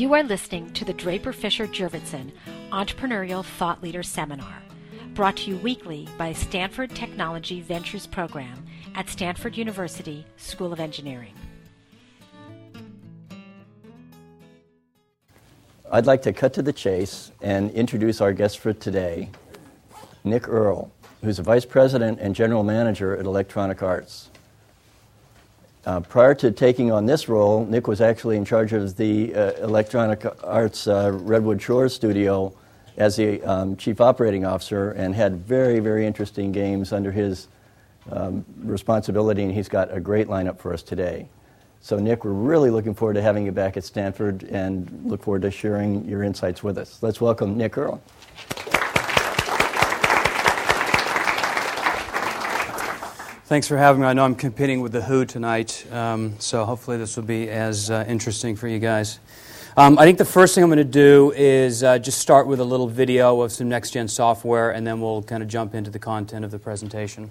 You are listening to the Draper Fisher Jurvetson Entrepreneurial Thought Leader Seminar, brought to you weekly by Stanford Technology Ventures Program at Stanford University School of Engineering. I'd like to cut to the chase and introduce our guest for today, Nick Earl, who's a vice president and general manager at Electronic Arts. Uh, prior to taking on this role, Nick was actually in charge of the uh, Electronic Arts uh, Redwood Shores studio as the um, chief operating officer and had very, very interesting games under his um, responsibility, and he's got a great lineup for us today. So, Nick, we're really looking forward to having you back at Stanford and look forward to sharing your insights with us. Let's welcome Nick Earl. Thanks for having me. I know I'm competing with The Who tonight, um, so hopefully this will be as uh, interesting for you guys. Um, I think the first thing I'm going to do is uh, just start with a little video of some next gen software, and then we'll kind of jump into the content of the presentation.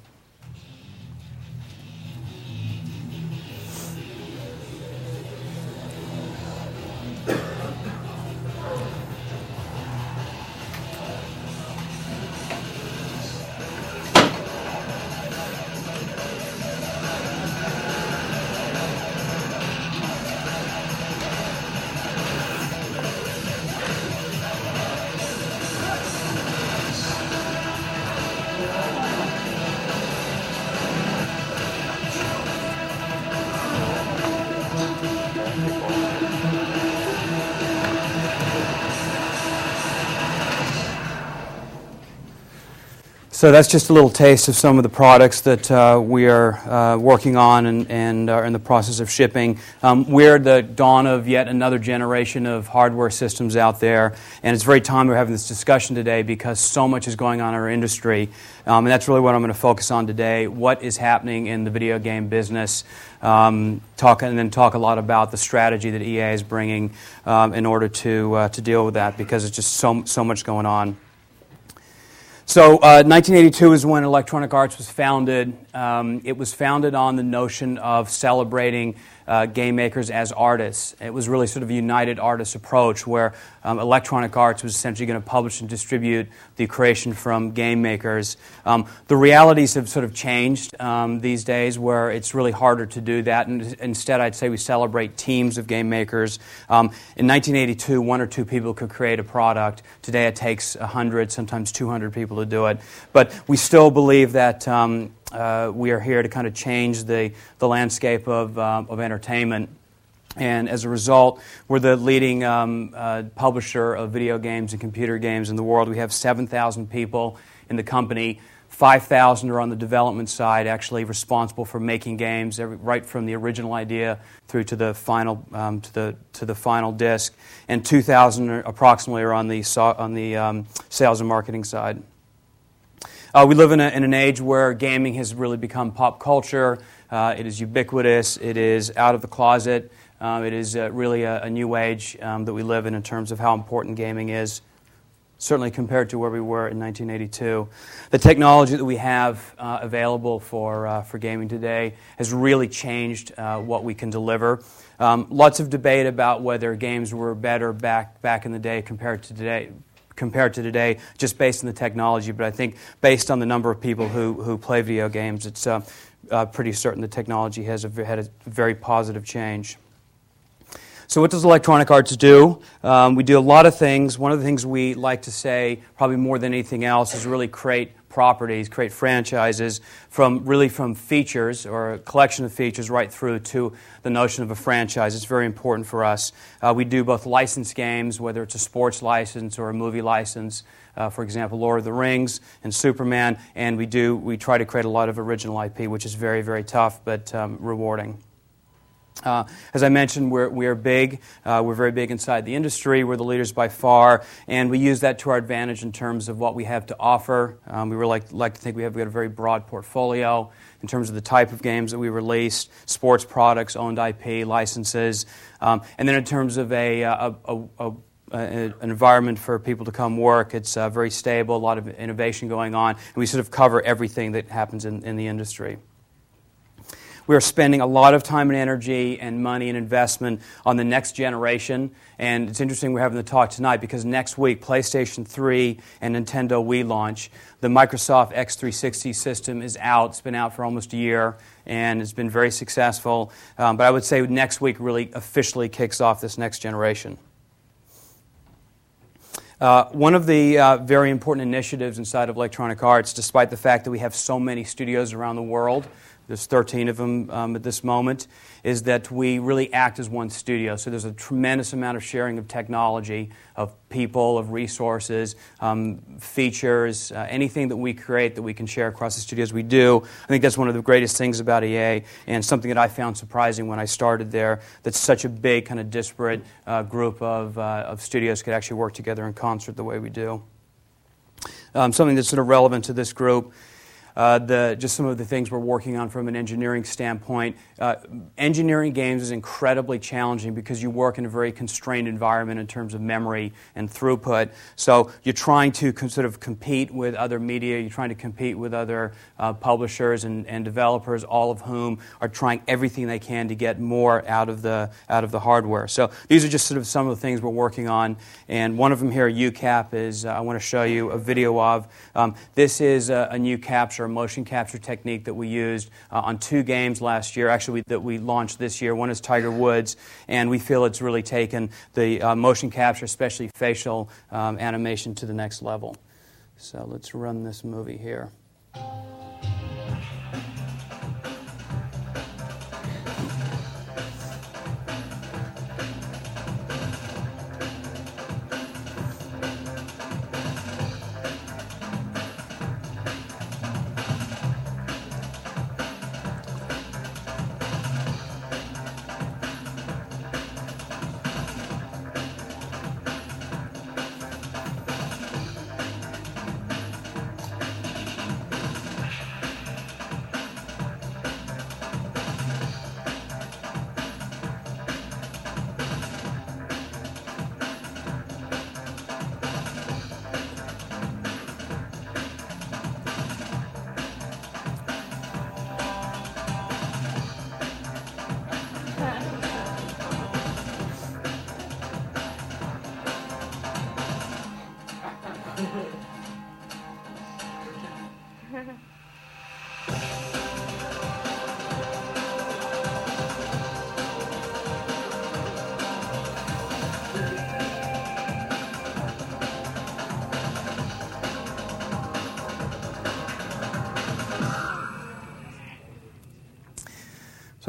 So that's just a little taste of some of the products that uh, we are uh, working on and, and, are in the process of shipping. Um, we're the dawn of yet another generation of hardware systems out there, and it's very time we're having this discussion today because so much is going on in our industry, um, and that's really what I'm going to focus on today. What is happening in the video game business? Um, talk and then talk a lot about the strategy that EA is bringing um, in order to uh, to deal with that because it's just so so much going on. So, uh, 1982 is when Electronic Arts was founded. Um, it was founded on the notion of celebrating uh, game makers as artists. It was really sort of a united artist approach where um, Electronic Arts was essentially going to publish and distribute the creation from game makers. Um, the realities have sort of changed um, these days where it's really harder to do that. And instead, I'd say we celebrate teams of game makers. Um, in 1982, one or two people could create a product. Today, it takes 100, sometimes 200 people to do it. But we still believe that um, uh, we are here to kind of change the, the landscape of, um, of entertainment. And as a result, we're the leading um, uh, publisher of video games and computer games in the world. We have 7,000 people in the company. 5,000 are on the development side, actually responsible for making games, every, right from the original idea through to the final um, to the to the final disc, and 2,000 approximately are on the on the um, sales and marketing side. Uh, we live in, a, in, an age where gaming has really become pop culture. Uh, it is ubiquitous. It is out of the closet. Um, it is uh, really a, a, new age um, that we live in in terms of how important gaming is, certainly compared to where we were in 1982. The technology that we have uh, available for, uh, for gaming today has really changed uh, what we can deliver. Um, lots of debate about whether games were better back, back in the day compared to today compared to today, just based on the technology. But I think based on the number of people who, who play video games, it's uh, uh, pretty certain the technology has a, had a very positive change. So, what does Electronic Arts do? Um, we do a lot of things. One of the things we like to say, probably more than anything else, is really create properties, create franchises from really from features or a collection of features right through to the notion of a franchise. It's very important for us. Uh, we do both licensed games, whether it's a sports license or a movie license. Uh, for example, Lord of the Rings and Superman, and we do we try to create a lot of original IP, which is very very tough but um, rewarding. Uh, as I mentioned, we're, we're big. Uh, we're very big inside the industry. We're the leaders by far, and we use that to our advantage in terms of what we have to offer. Um, we really like, like to think we have got a very broad portfolio in terms of the type of games that we release, sports products, owned IP, licenses, um, and then in terms of a, a, a, a an environment for people to come work. It's uh, very stable, a lot of innovation going on, and we sort of cover everything that happens in, in the industry. We are spending a lot of time and energy and money and investment on the next generation. And it's interesting we're having the talk tonight because next week, PlayStation 3 and Nintendo Wii launch. The Microsoft X360 system is out. It's been out for almost a year and it's been very successful. Um, but I would say next week really officially kicks off this next generation. Uh, one of the uh, very important initiatives inside of Electronic Arts, despite the fact that we have so many studios around the world, there's 13 of them um, at this moment, is that we really act as one studio. So there's a tremendous amount of sharing of technology, of people, of resources, um, features, uh, anything that we create that we can share across the studios, we do. I think that's one of the greatest things about EA and something that I found surprising when I started there that such a big, kind of disparate uh, group of, uh, of studios could actually work together in concert the way we do. Um, something that's sort of relevant to this group uh, the, just some of the things we're working on from an engineering standpoint. Uh, engineering games is incredibly challenging because you work in a very constrained environment in terms of memory and throughput. So you're trying to sort of compete with other media, you're trying to compete with other uh, publishers and, and developers, all of whom are trying everything they can to get more out of the, out of the hardware. So these are just sort of some of the things we're working on. And one of them here, UCAP, is uh, I want to show you a video of. Um, this is a, a new capture motion capture technique that we used uh, on two games last year, actually, that we launched this year. One is Tiger Woods, and we feel it's really taken the uh, motion capture, especially facial um, animation, to the next level. So let's run this movie here.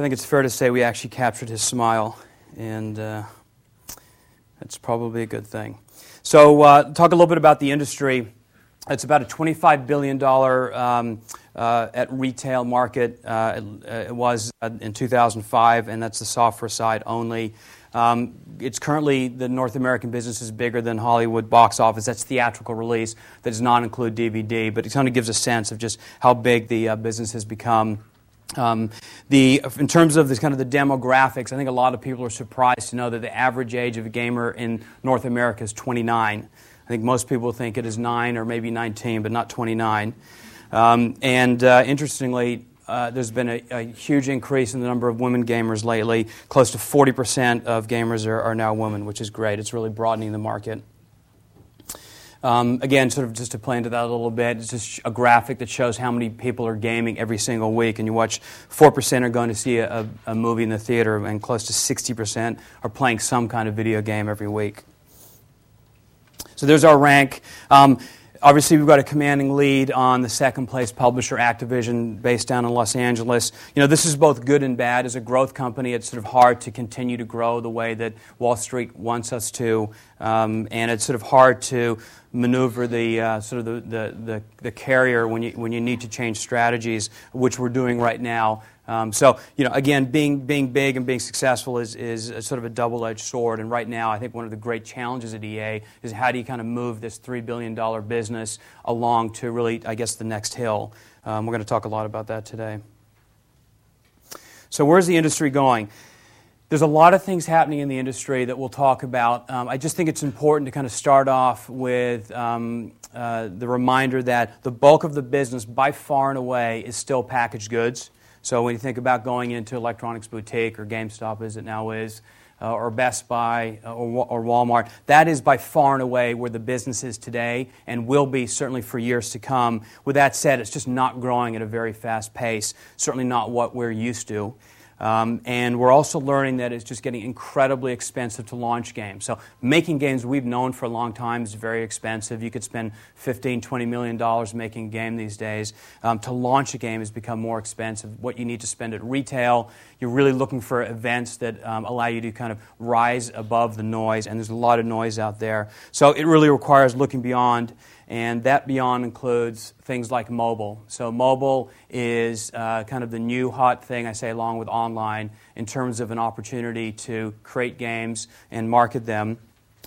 I think it's fair to say we actually captured his smile, and uh, that's probably a good thing. So, uh, talk a little bit about the industry. It's about a $25 billion um, uh, at retail market. Uh, it, it, was uh, in 2005, and that's the software side only. Um, it's currently the North American business is bigger than Hollywood box office. That's theatrical release. That does not include DVD, but it kind of gives a sense of just how big the uh, business has become. Um, the, in terms of this kind of the demographics, I think a lot of people are surprised to know that the average age of a gamer in North America is 29. I think most people think it is 9 or maybe 19, but not 29. Um, and uh, interestingly, uh, there's been a, a, huge increase in the number of women gamers lately. Close to 40% of gamers are, are now women, which is great. It's really broadening the market. Um, again, sort of just to play into that a little bit, it's just a graphic that shows how many people are gaming every single week. And you watch 4% are going to see a, a movie in the theater, and close to 60% are playing some kind of video game every week. So there's our rank. Um, Obviously, we've got a commanding lead on the second place publisher, Activision, based down in Los Angeles. You know, this is both good and bad. As a growth company, it's sort of hard to continue to grow the way that Wall Street wants us to, um, and it's sort of hard to maneuver the uh, sort of the, the, the, the, carrier when you, when you need to change strategies, which we're doing right now. Um, so, you know, again, being, being big and being successful is, is sort of a double edged sword. And right now, I think one of the great challenges at EA is how do you kind of move this $3 billion business along to really, I guess, the next hill. Um, we're going to talk a lot about that today. So, where's the industry going? There's a lot of things happening in the industry that we'll talk about. Um, I just think it's important to kind of start off with um, uh, the reminder that the bulk of the business, by far and away, is still packaged goods. So when you think about going into electronics boutique or GameStop as it now is, uh, or Best Buy uh, or, or, Walmart. That is by far and away where the business is today and will be certainly for years to come. With that said, it's just not growing at a very fast pace, certainly not what we're used to. Um, and we're also learning that it's just getting incredibly expensive to launch games. So making games we've known for a long time is very expensive. You could spend 15, 20 million dollars making a game these days. Um, to launch a game has become more expensive. What you need to spend at retail, you're really looking for events that um, allow you to kind of rise above the noise, and there's a lot of noise out there. So it really requires looking beyond and that beyond includes things like mobile. So, mobile is uh, kind of the new hot thing, I say, along with online, in terms of an opportunity to create games and market them,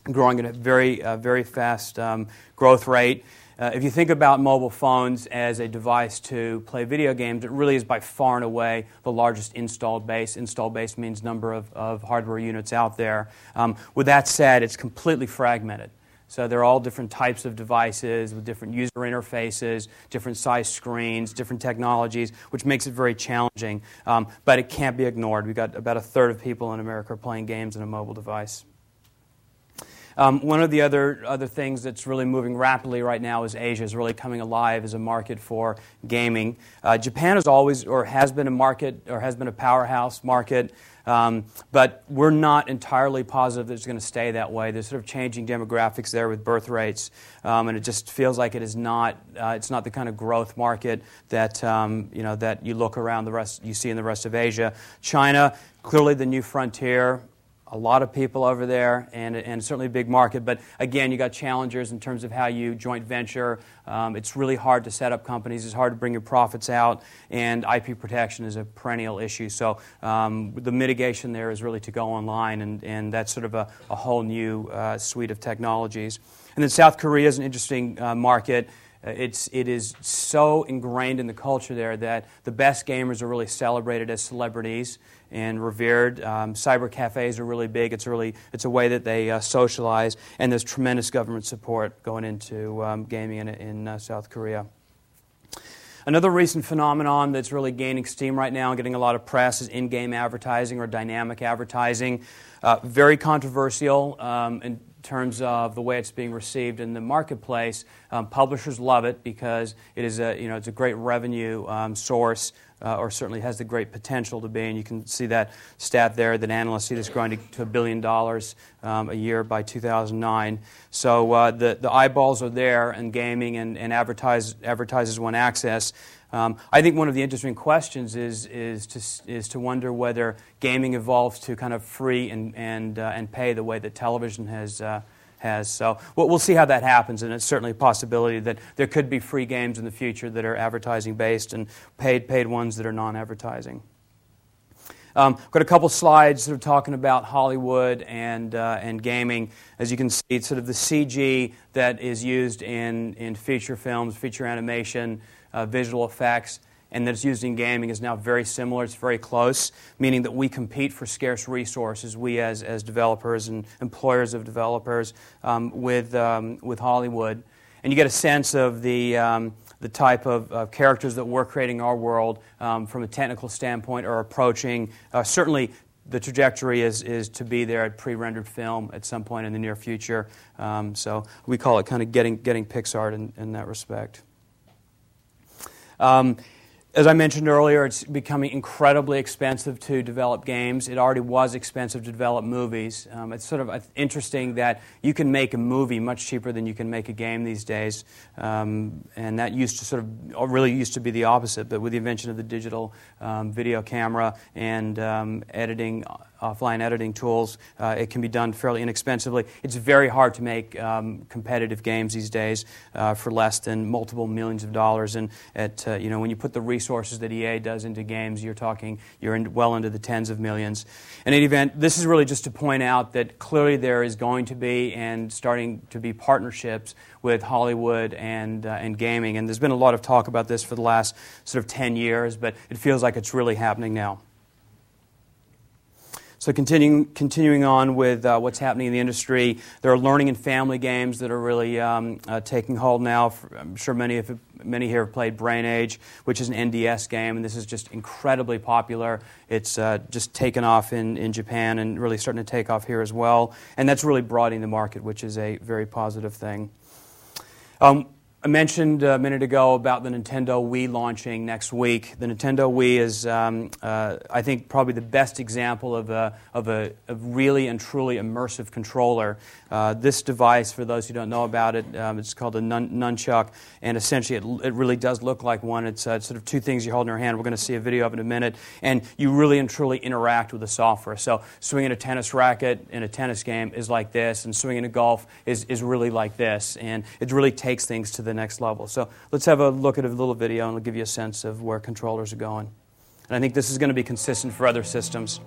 growing at a very, uh, very fast um, growth rate. Uh, if you think about mobile phones as a device to play video games, it really is by far and away the largest installed base. Installed base means number of, of hardware units out there. Um, with that said, it's completely fragmented. So they're all different types of devices with different user interfaces, different size screens, different technologies, which makes it very challenging. Um, but it can't be ignored. We've got about a third of people in America playing games on a mobile device. Um, one of the other, other things that's really moving rapidly right now is Asia is really coming alive as a market for gaming. Uh, Japan is always, or has been a market, or has been a powerhouse market. Um, but we're not entirely positive that it's going to stay that way. There's sort of changing demographics there with birth rates, um, and it just feels like it is not. Uh, it's not the kind of growth market that um, you know that you look around the rest you see in the rest of Asia. China, clearly the new frontier a lot of people over there and, and certainly a big market. But again, you got challengers in terms of how you joint venture. Um, it's really hard to set up companies. It's hard to bring your profits out, and IP protection is a perennial issue. So um, the mitigation there is really to go online, and, and that's sort of a, a whole new uh, suite of technologies. And then South Korea is an interesting uh, market. Uh, it's, it is so ingrained in the culture there that the best gamers are really celebrated as celebrities and revered. Um, cyber cafes are really big. It's really it's a way that they uh, socialize, and there's tremendous government support going into um, gaming in, in uh, South Korea. Another recent phenomenon that's really gaining steam right now and getting a lot of press is in game advertising or dynamic advertising. Uh, very controversial um, in terms of the way it's being received in the marketplace. Um, publishers love it because it is a, you know, it's a great revenue um, source uh, or certainly has the great potential to be. And you can see that stat there that analysts see this growing to, a billion dollars um, a year by 2009. So uh, the, the eyeballs are there, and gaming and, and advertise, advertisers want access. Um, I think one of the interesting questions is, is, to, is to wonder whether gaming evolves to kind of free and, and, uh, and pay the way that television has, uh, has. So we'll, we'll see how that happens, and it's certainly a possibility that there could be free games in the future that are advertising based and paid, paid ones that are non advertising. Um, got a couple slides sort of talking about Hollywood and, uh, and gaming. As you can see, it's sort of the CG that is used in, in feature films, feature animation, uh, visual effects and that's used in gaming is now very similar. It's very close, meaning that we compete for scarce resources, we as, as developers and employers of developers, um, with, um, with Hollywood. And you get a sense of the, um, the type of, of, characters that we're creating our world um, from a technical standpoint are approaching. Uh, certainly, the trajectory is, is to be there at pre rendered film at some point in the near future. Um, so we call it kind of getting, getting Pixar in, in that respect. Um, as I mentioned earlier, it's becoming incredibly expensive to develop games. It already was expensive to develop movies. Um, it's sort of uh, interesting that you can make a movie much cheaper than you can make a game these days. Um, and that used to sort of really used to be the opposite. But with the invention of the digital um, video camera and um, editing offline editing tools. Uh, it can be done fairly inexpensively. It's very hard to make um, competitive games these days uh, for less than multiple millions of dollars. And at uh, you know when you put the resources that EA does into games, you're talking you're in, well into the tens of millions. In any event, this is really just to point out that clearly there is going to be and starting to be partnerships with Hollywood and, uh, and gaming. And there's been a lot of talk about this for the last sort of 10 years, but it feels like it's really happening now. So, continuing, continuing on with uh, what's happening in the industry, there are learning and family games that are really um, uh, taking hold now. I'm sure many of many here have played Brain Age, which is an NDS game, and this is just incredibly popular. It's uh, just taken off in, in Japan and really starting to take off here as well. And that's really broadening the market, which is a very positive thing. Um, I mentioned a minute ago about the Nintendo Wii launching next week. The Nintendo Wii is, um, uh, I think, probably the best example of a, of a, a really and truly immersive controller. Uh, this device, for those who don't know about it, um, it's called a nun- nunchuck, and essentially it, it, really does look like one. It's uh, sort of two things you hold in your hand. We're going to see a video of it in a minute, and you really and truly interact with the software. So, swinging a tennis racket in a tennis game is like this, and swinging a golf is, is really like this, and it really takes things to the the next level. So let's have a look at a little video and it'll give you a sense of where controllers are going. And I think this is going to be consistent for other systems.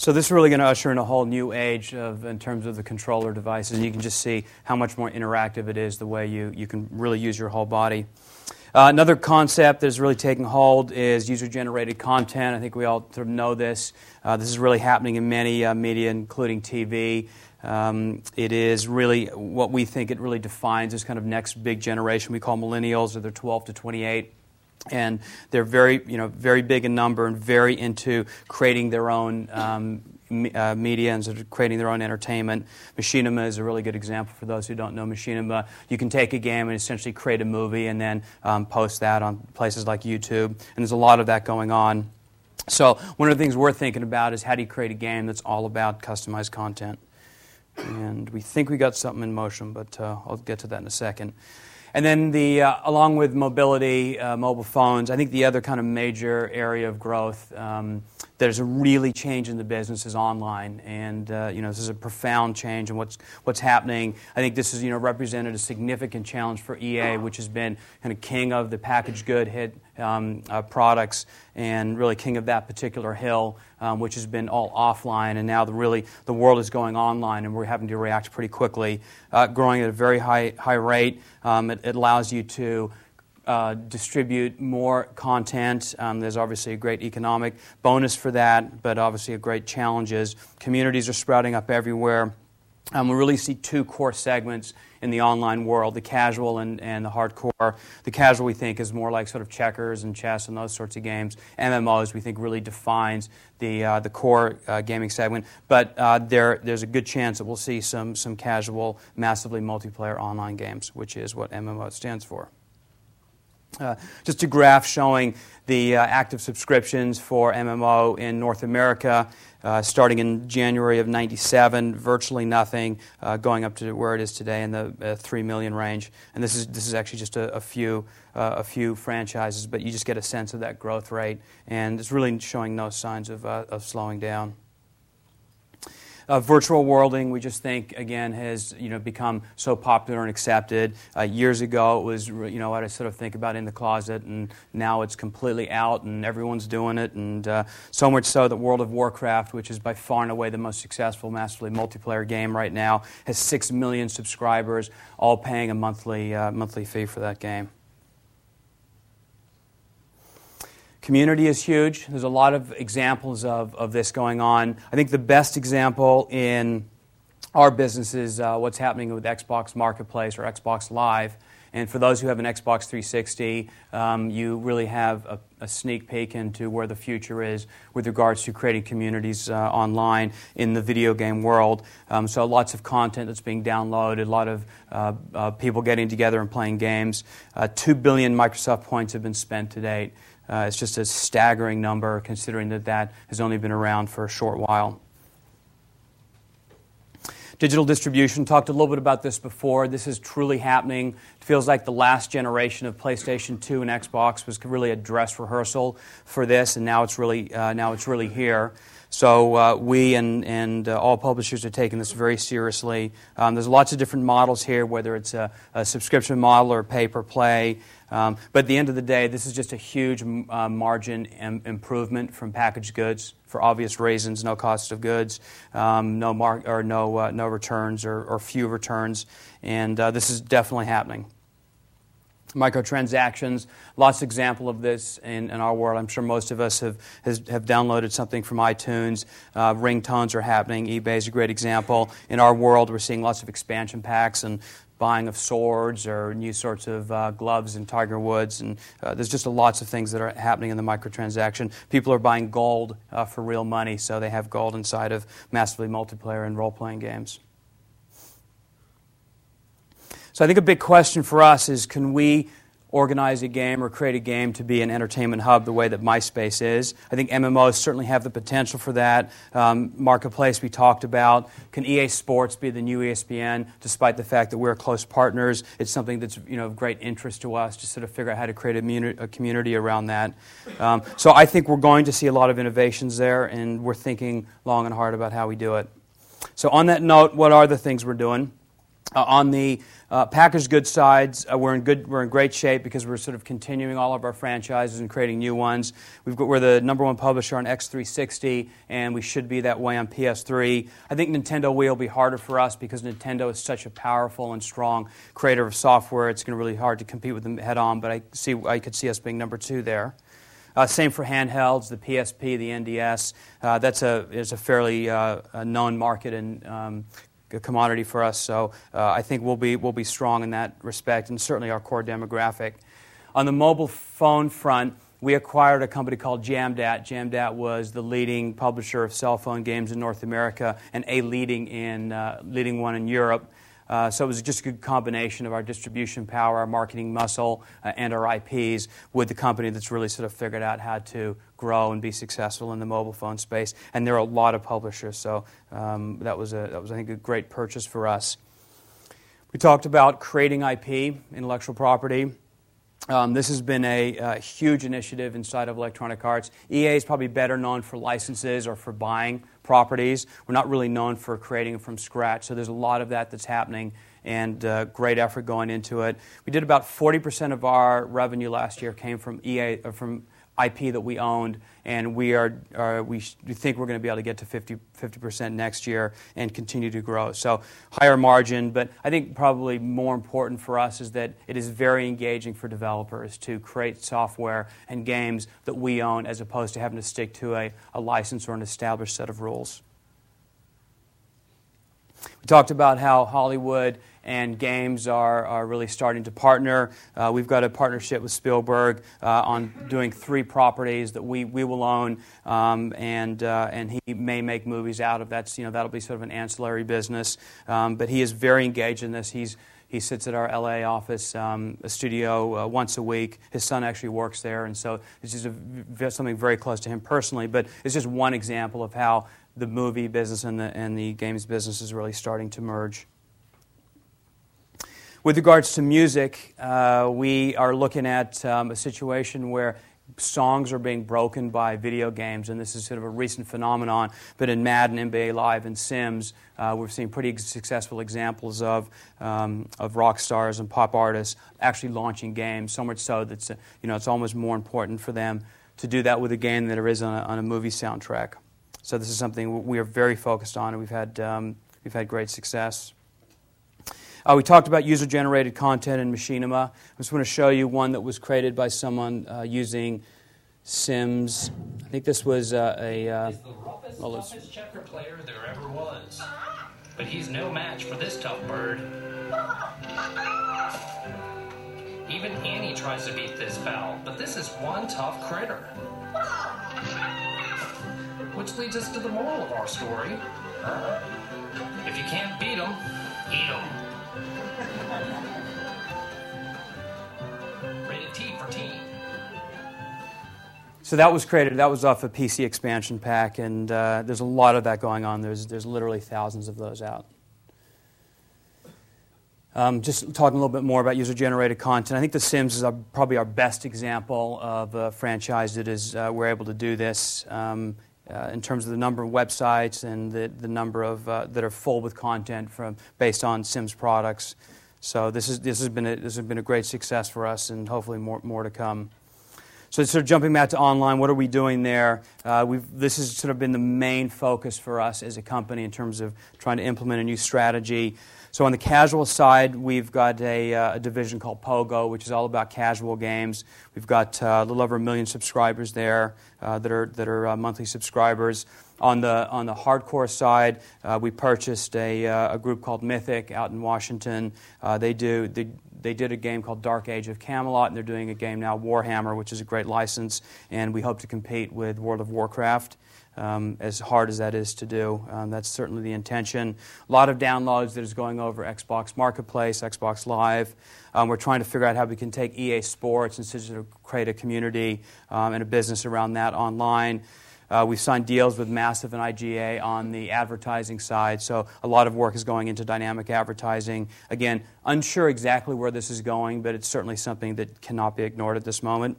So this is really going to usher in a whole new age of, in terms of the controller devices. And you can just see how much more interactive it is, the way you, you can really use your whole body. Uh, another concept that is really taking hold is user-generated content. I think we all sort of know this. Uh, this is really happening in many uh, media, including TV. Um, it is really what we think it really defines as kind of next big generation we call millennials, or they're 12 to 28 and they're very, you know, very big in number and very into creating their own um, uh, media and sort of creating their own entertainment. Machinima is a really good example for those who don't know Machinima. You can take a game and essentially create a movie and then um, post that on places like YouTube, and there's a lot of that going on. So one of the things we're thinking about is how do you create a game that's all about customized content? And we think we got something in motion, but uh, I'll get to that in a second. And then, the, uh, along with mobility, uh, mobile phones, I think the other kind of major area of growth um, there's a really change in the business is online, and uh, you know this is a profound change in what's what's happening. I think this has you know represented a significant challenge for EA, which has been kind of king of the packaged good hit um, uh, products, and really king of that particular hill, um, which has been all offline, and now the really the world is going online, and we're having to react pretty quickly, uh, growing at a very high high rate. Um, it, it allows you to uh, distribute more content. Um, there's obviously a great economic bonus for that, but obviously a great challenge is communities are sprouting up everywhere. Um, we really see two core segments in the online world the casual and, and the hardcore. The casual, we think, is more like sort of checkers and chess and those sorts of games. MMOs, we think, really defines the, uh, the core uh, gaming segment. But uh, there, there's a good chance that we'll see some, some casual, massively multiplayer online games, which is what MMO stands for. Uh, just a graph showing the uh, active subscriptions for MMO in North America. Uh, starting in January of 97, virtually nothing, uh, going up to where it is today in the uh, 3 million range. And this is, this is actually just a, a few, uh, a few franchises, but you just get a sense of that growth rate. And it's really showing no signs of, of slowing down. Uh, virtual worlding, we just think again has you know become so popular and accepted. Uh, years ago, it was you know what I sort of think about in the closet, and now it's completely out, and everyone's doing it, and uh, so much so that World of Warcraft, which is by far and away the most successful massively multiplayer game right now, has six million subscribers, all paying a monthly uh, monthly fee for that game. Community is huge. There's a lot of examples of, of this going on. I think the best example in our business is uh, what's happening with Xbox Marketplace or Xbox Live. And for those who have an Xbox 360, um, you really have a, a, sneak peek into where the future is with regards to creating communities uh, online in the video game world. Um, so, lots of content that's being downloaded, a lot of uh, uh, people getting together and playing games. Uh, Two billion Microsoft points have been spent to date. Uh, it's just a staggering number considering that that has only been around for a short while. Digital distribution, talked a little bit about this before. This is truly happening. It feels like the last generation of PlayStation 2 and Xbox was really a dress rehearsal for this, and now it's really, uh, now it's really here. So uh, we and, and uh, all publishers are taking this very seriously. Um, there's lots of different models here, whether it's a, a subscription model or pay per play. Um, but at the end of the day, this is just a huge uh, margin Im- improvement from packaged goods for obvious reasons. No cost of goods, um, no or no uh, no returns or, or, few returns, and uh, this is definitely happening microtransactions. Lots of example of this in, in, our world. I'm sure most of us have, has, have downloaded something from iTunes. Uh, ringtones are happening. eBay is a great example. In our world, we're seeing lots of expansion packs and buying of swords or new sorts of uh, gloves in Tiger Woods. And uh, there's just lots of things that are happening in the microtransaction. People are buying gold uh, for real money, so they have gold inside of massively multiplayer and role playing games. So I think a big question for us is can we organize a game or create a game to be an entertainment hub the way that MySpace is. I think MMOs certainly have the potential for that. Um, marketplace we talked about. Can EA Sports be the new ESPN? Despite the fact that we're close partners, it's something that's you know of great interest to us to sort of figure out how to create a, a community around that. Um, so I think we're going to see a lot of innovations there, and we're thinking long and hard about how we do it. So on that note, what are the things we're doing? Uh, on the uh, packaged goods sides, uh, we're in good, we're in great shape because we're sort of continuing all of our franchises and creating new ones. We've got, we're the number one publisher on X360, and we should be that way on PS3. I think Nintendo Wii will be harder for us because Nintendo is such a powerful and strong creator of software. It's going to be really hard to compete with them head on, but I see I could see us being number two there. Uh, same for handhelds, the PSP, the NDS. Uh, that's a is a fairly uh, a known market and um, commodity for us. So uh, I think we'll be, we'll be strong in that respect, and certainly our core demographic. On the mobile phone front, we acquired a company called Jamdat. Jamdat was the leading publisher of cell phone games in North America and a leading, in, uh, leading one in Europe. Uh, so it was just a good combination of our distribution power, our marketing muscle, uh, and our IPs with the company that's really sort of figured out how to grow and be successful in the mobile phone space. And there are a lot of publishers, so um, that was a, that was I think a great purchase for us. We talked about creating IP, intellectual property. Um, this has been a, a, huge initiative inside of Electronic Arts. EA is probably better known for licenses or for buying properties. We're not really known for creating from scratch, so there's a lot of that that's happening and uh, great effort going into it. We did about 40% of our revenue last year came from EA uh, from IP that we owned, and we are, are we, we, think we're going to be able to get to 50 percent next year and continue to grow. So higher margin, but I think probably more important for us is that it is very engaging for developers to create software and games that we own, as opposed to having to stick to a, a license or an established set of rules. We talked about how Hollywood and games are, are really starting to partner. Uh, we've got a partnership with Spielberg uh, on doing three properties that we, we will own, um, and, uh, and he may make movies out of that. You know, that'll be sort of an ancillary business. Um, but he is very engaged in this. He's He sits at our LA office, um, studio, uh, once a week. His son actually works there, and so it's just something very close to him personally. But it's just one example of how the movie business and the, and the games business is really starting to merge. With regards to music, uh, we are looking at um, a situation where songs are being broken by video games, and this is sort of a recent phenomenon. But in Madden, NBA Live, and Sims, uh, we've seen pretty successful examples of, um, of rock stars and pop artists actually launching games, so much so that you know, it's almost more important for them to do that with a game than it is on a, on a movie soundtrack. So this is something we are very focused on, and we've had, um, we've had great success. Uh, we talked about user generated content in Machinima. I just want to show you one that was created by someone uh, using Sims. I think this was uh, a. Uh, he's the roughest, well, toughest checker player there ever was. But he's no match for this tough bird. Even Annie tries to beat this fowl, but this is one tough critter. Which leads us to the moral of our story. If you can't beat them, eat them. Rated T for teen. So that was created. That was off a PC expansion pack, and uh, there's a lot of that going on. There's there's literally thousands of those out. Um, just talking a little bit more about user-generated content. I think The Sims is our, probably our best example of a franchise that is uh, we're able to do this. Um, uh, in terms of the number of websites and the, the number of uh, that are full with content from based on Sims products. So this is this has been a, this has been a great success for us, and hopefully more more to come. So sort of jumping back to online, what are we doing there? Uh, this has sort of been the main focus for us as a company in terms of trying to implement a new strategy. So on the casual side, we've got a, uh, a, division called Pogo, which is all about casual games. We've got uh, a little over a million subscribers there uh, that are that are uh, monthly subscribers. On the on the hardcore side, uh, we purchased a, uh, a group called Mythic out in Washington. they do they, they did a game called Dark Age of Camelot, and they're doing a game now Warhammer, which is a great license, and we hope to compete with World of Warcraft um, as hard as that is to do. Um, that's certainly the intention. A lot of downloads that is going over Xbox Marketplace, Xbox Live. Um, we're trying to figure out how we can take EA Sports and sort of create a community um, and a business around that online. Uh, we've signed deals with Massive and IGA on the advertising side, so a lot of work is going into dynamic advertising. Again, unsure exactly where this is going, but it's certainly something that cannot be ignored at this moment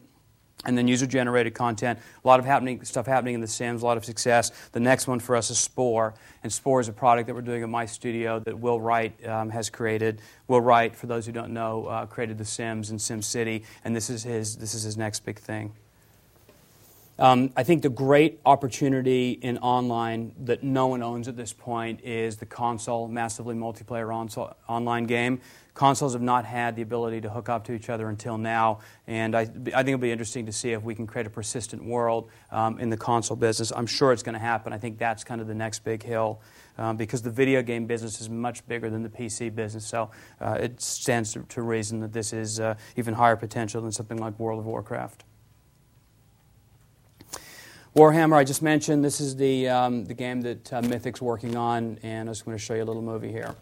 and then user generated content. A lot of happening, stuff happening in The Sims, a lot of success. The next one for us is Spore. And Spore is a product that we're doing at my studio that Will Wright um, has created. Will Wright, for those who don't know, uh, created The Sims and Sim City, and this is his, this is his next big thing. Um, I think the great opportunity in online that no one owns at this point is the console, massively multiplayer on- online game consoles have not had the ability to hook up to each other until now. And I, I think it'll be interesting to see if we can create a persistent world um, in the console business. I'm sure it's going to happen. I think that's kind of the next big hill. Um, because the video game business is much bigger than the PC business. So uh, it stands to, to, reason that this is uh, even higher potential than something like World of Warcraft. Warhammer, I just mentioned, this is the, um, the game that uh, Mythic's working on, and I was going to show you a little movie here.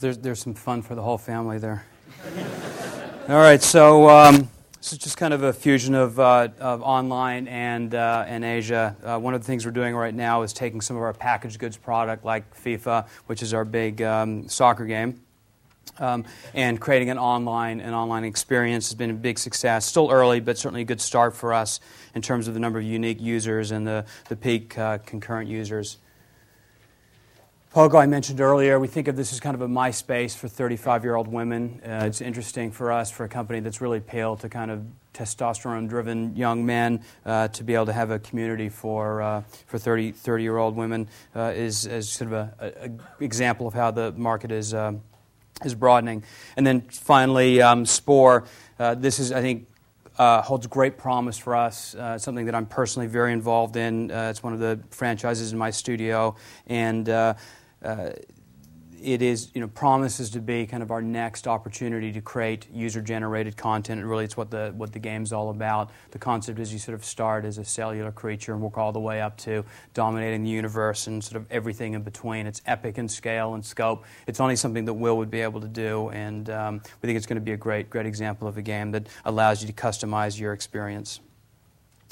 There's, there's some fun for the whole family there. All right, so um, this is just kind of a fusion of, uh, of online and, uh, and Asia. Uh, one of the things we're doing right now is taking some of our packaged goods product, like FIFA, which is our big um, soccer game, um, and creating an online an online experience has been a big success. Still early, but certainly a good start for us in terms of the number of unique users and the, the peak uh, concurrent users. Pogo, I mentioned earlier, we think of this as kind of a MySpace for 35 year old women. Uh, it's interesting for us, for a company that's really pale to kind of testosterone driven young men, uh, to be able to have a community for, uh, for 30, 30 year old women uh, is, is sort of an example of how the market is, uh, is broadening. And then finally, um, Spore. Uh, this is, I think, uh, holds great promise for us. Uh, something that I'm personally very involved in. Uh, it's one of the franchises in my studio, and uh, it is you know promises to be kind of our next opportunity to create user generated content. And really it's what the what the game's all about. The concept is you sort of start as a cellular creature and work all the way up to dominating the universe and sort of everything in between. It's epic in scale and scope. It's only something that will would be able to do and um, we think it's going to be a great great example of a game that allows you to customize your experience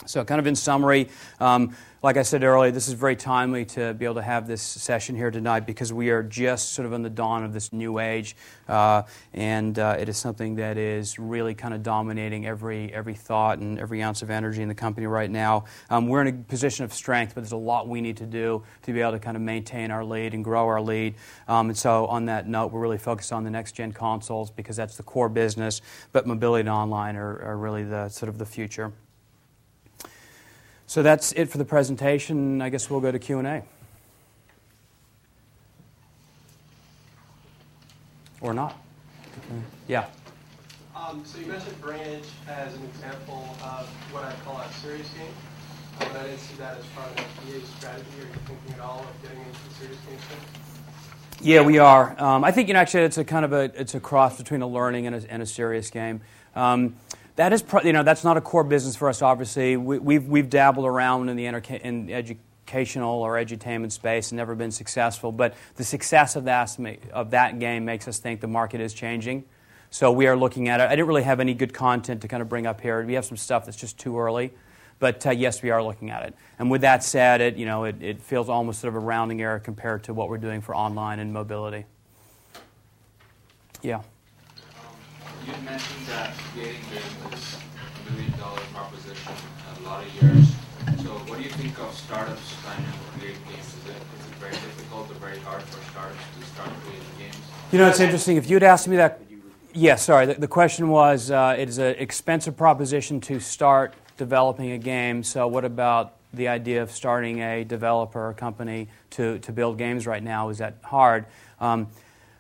so, kind of in summary, um, like I said earlier, this is very timely to be able to have this session here tonight because we are just sort of on the dawn of this new age, uh, and uh, it is something that is really kind of dominating every every thought and every ounce of energy in the company right now. Um, we're in a position of strength, but there's a lot we need to do to be able to kind of maintain our lead and grow our lead. Um, and so, on that note, we're really focused on the next gen consoles because that's the core business, but mobility and online are, are really the sort of the future. So that's it for the presentation. I guess we'll go to Q&A. Or not. Yeah. Um, so you mentioned Brain Age as an example of what I call a serious game. Um, I didn't see that as part of EA's strategy. Are you thinking at all of getting into the serious game space? Yeah, we are. Um, I think you know, actually it's a kind of a it's a cross between a learning and a, and a serious game. Um, that is, you know, that's not a core business for us. Obviously, we, have we've, we've dabbled around in the in educational or edutainment space and never been successful. But the success of that of that game makes us think the market is changing. So we are looking at it. I didn't really have any good content to kind of bring up here. We have some stuff that's just too early. But uh, yes, we are looking at it. And with that said, it, you know, it, it feels almost sort of a rounding error compared to what we're doing for online and mobility. Yeah. You mentioned that creating games is a million dollar proposition a lot of years. So what do you think of startups trying to create games? Is it, is it very difficult or very hard for startups to start creating games? You know, it's interesting. If you'd asked me that, yeah, sorry, the, the question was uh, it is an expensive proposition to start developing a game. So what about the idea of starting a developer or company to, to build games right now? Is that hard? Um,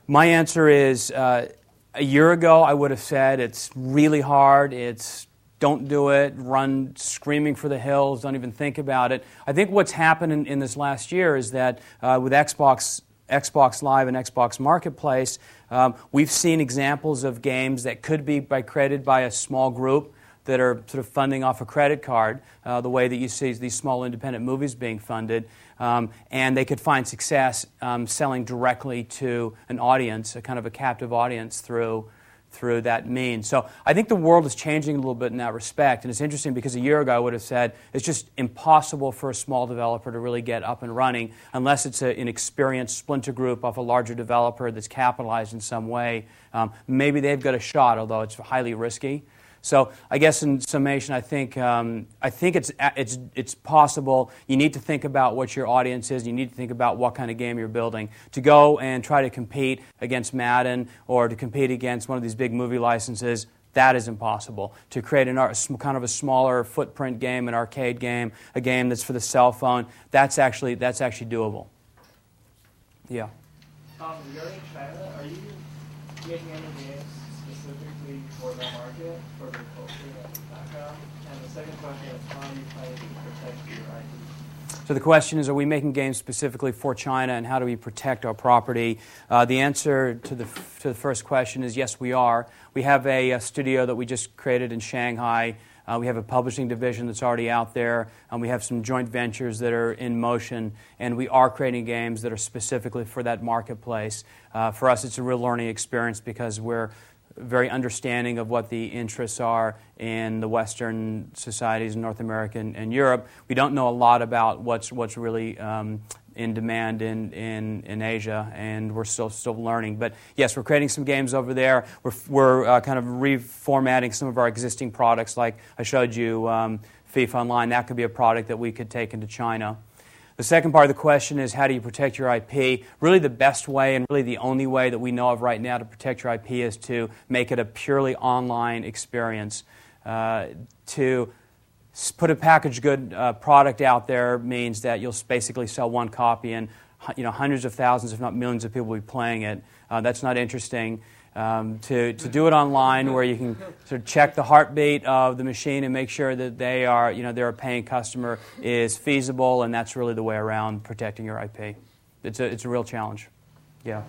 my answer is uh, a year ago, I would have said it's really hard. It's don't do it, run screaming for the hills, don't even think about it. I think what's happened in, in this last year is that uh, with Xbox, Xbox Live and Xbox Marketplace, um, we've seen examples of games that could be by created by a small group that are sort of funding off a credit card, uh, the way that you see these small independent movies being funded. Um, and they could find success um, selling directly to an audience, a kind of a captive audience through through that means. So I think the world is changing a little bit in that respect. And it's interesting because a year ago I would have said it's just impossible for a small developer to really get up and running unless it's a, an experienced splinter group of a larger developer that's capitalized in some way. Um, maybe they've got a shot, although it's highly risky. So I guess in summation, I think um, I think it's it's it's possible. You need to think about what your audience is. You need to think about what kind of game you're building. To go and try to compete against Madden or to compete against one of these big movie licenses. That is impossible. To create an kind of a smaller footprint game, an arcade game, a game that's for the cell phone, that's actually that's actually doable. Yeah. Um, regarding China, are you any games market, for culture background? And the second question is, how you to protect your IP? So the question is, are we making games specifically for China, and how do we protect our property? Uh, the answer to the to the first question is yes, we are. We have a, a studio that we just created in Shanghai. Uh, we have a publishing division that's already out there, and we have some joint ventures that are in motion, and we are creating games that are specifically for that marketplace. Uh, for us, it's a real learning experience because we're very understanding of what the interests are in the Western societies in North America and, and Europe. We don't know a lot about what's, what's really um, in demand in, in, in Asia, and we're still, still learning. But yes, we're creating some games over there. We're, we're uh, kind of reformatting some of our existing products, like I showed you um, FIFA Online. That could be a product that we could take into China. The second part of the question is how do you protect your IP? Really, the best way and really the only way that we know of right now to protect your IP is to make it a purely online experience. Uh, to put a packaged good uh, product out there means that you'll basically sell one copy and you know, hundreds of thousands, if not millions, of people will be playing it. Uh, that's not interesting. Um, to, to do it online where you can sort of check the heartbeat of the machine and make sure that they are, you know, they're a paying customer is feasible, and that's really the way around protecting your IP. It's a, it's a real challenge. Yeah.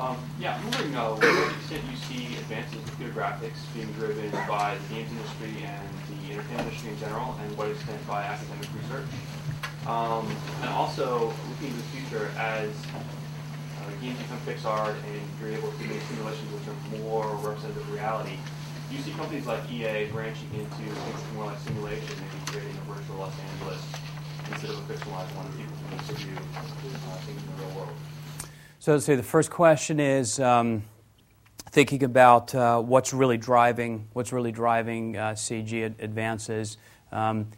Um, yeah, I'm wondering uh, what extent you see advances in computer graphics being driven by the games industry and the entertainment industry in general, and what extent by academic research. Um, and also, looking to the future, as games become Pixar and you're able to make simulations which are more representative of reality, you see companies like EA branching into things more like simulation, maybe creating a virtual Los Angeles instead of a fictionalized one, people can distribute uh, things in the real world. So, say the first question is um, thinking about uh, what's really driving what's really driving uh, CG ad- advances. Um,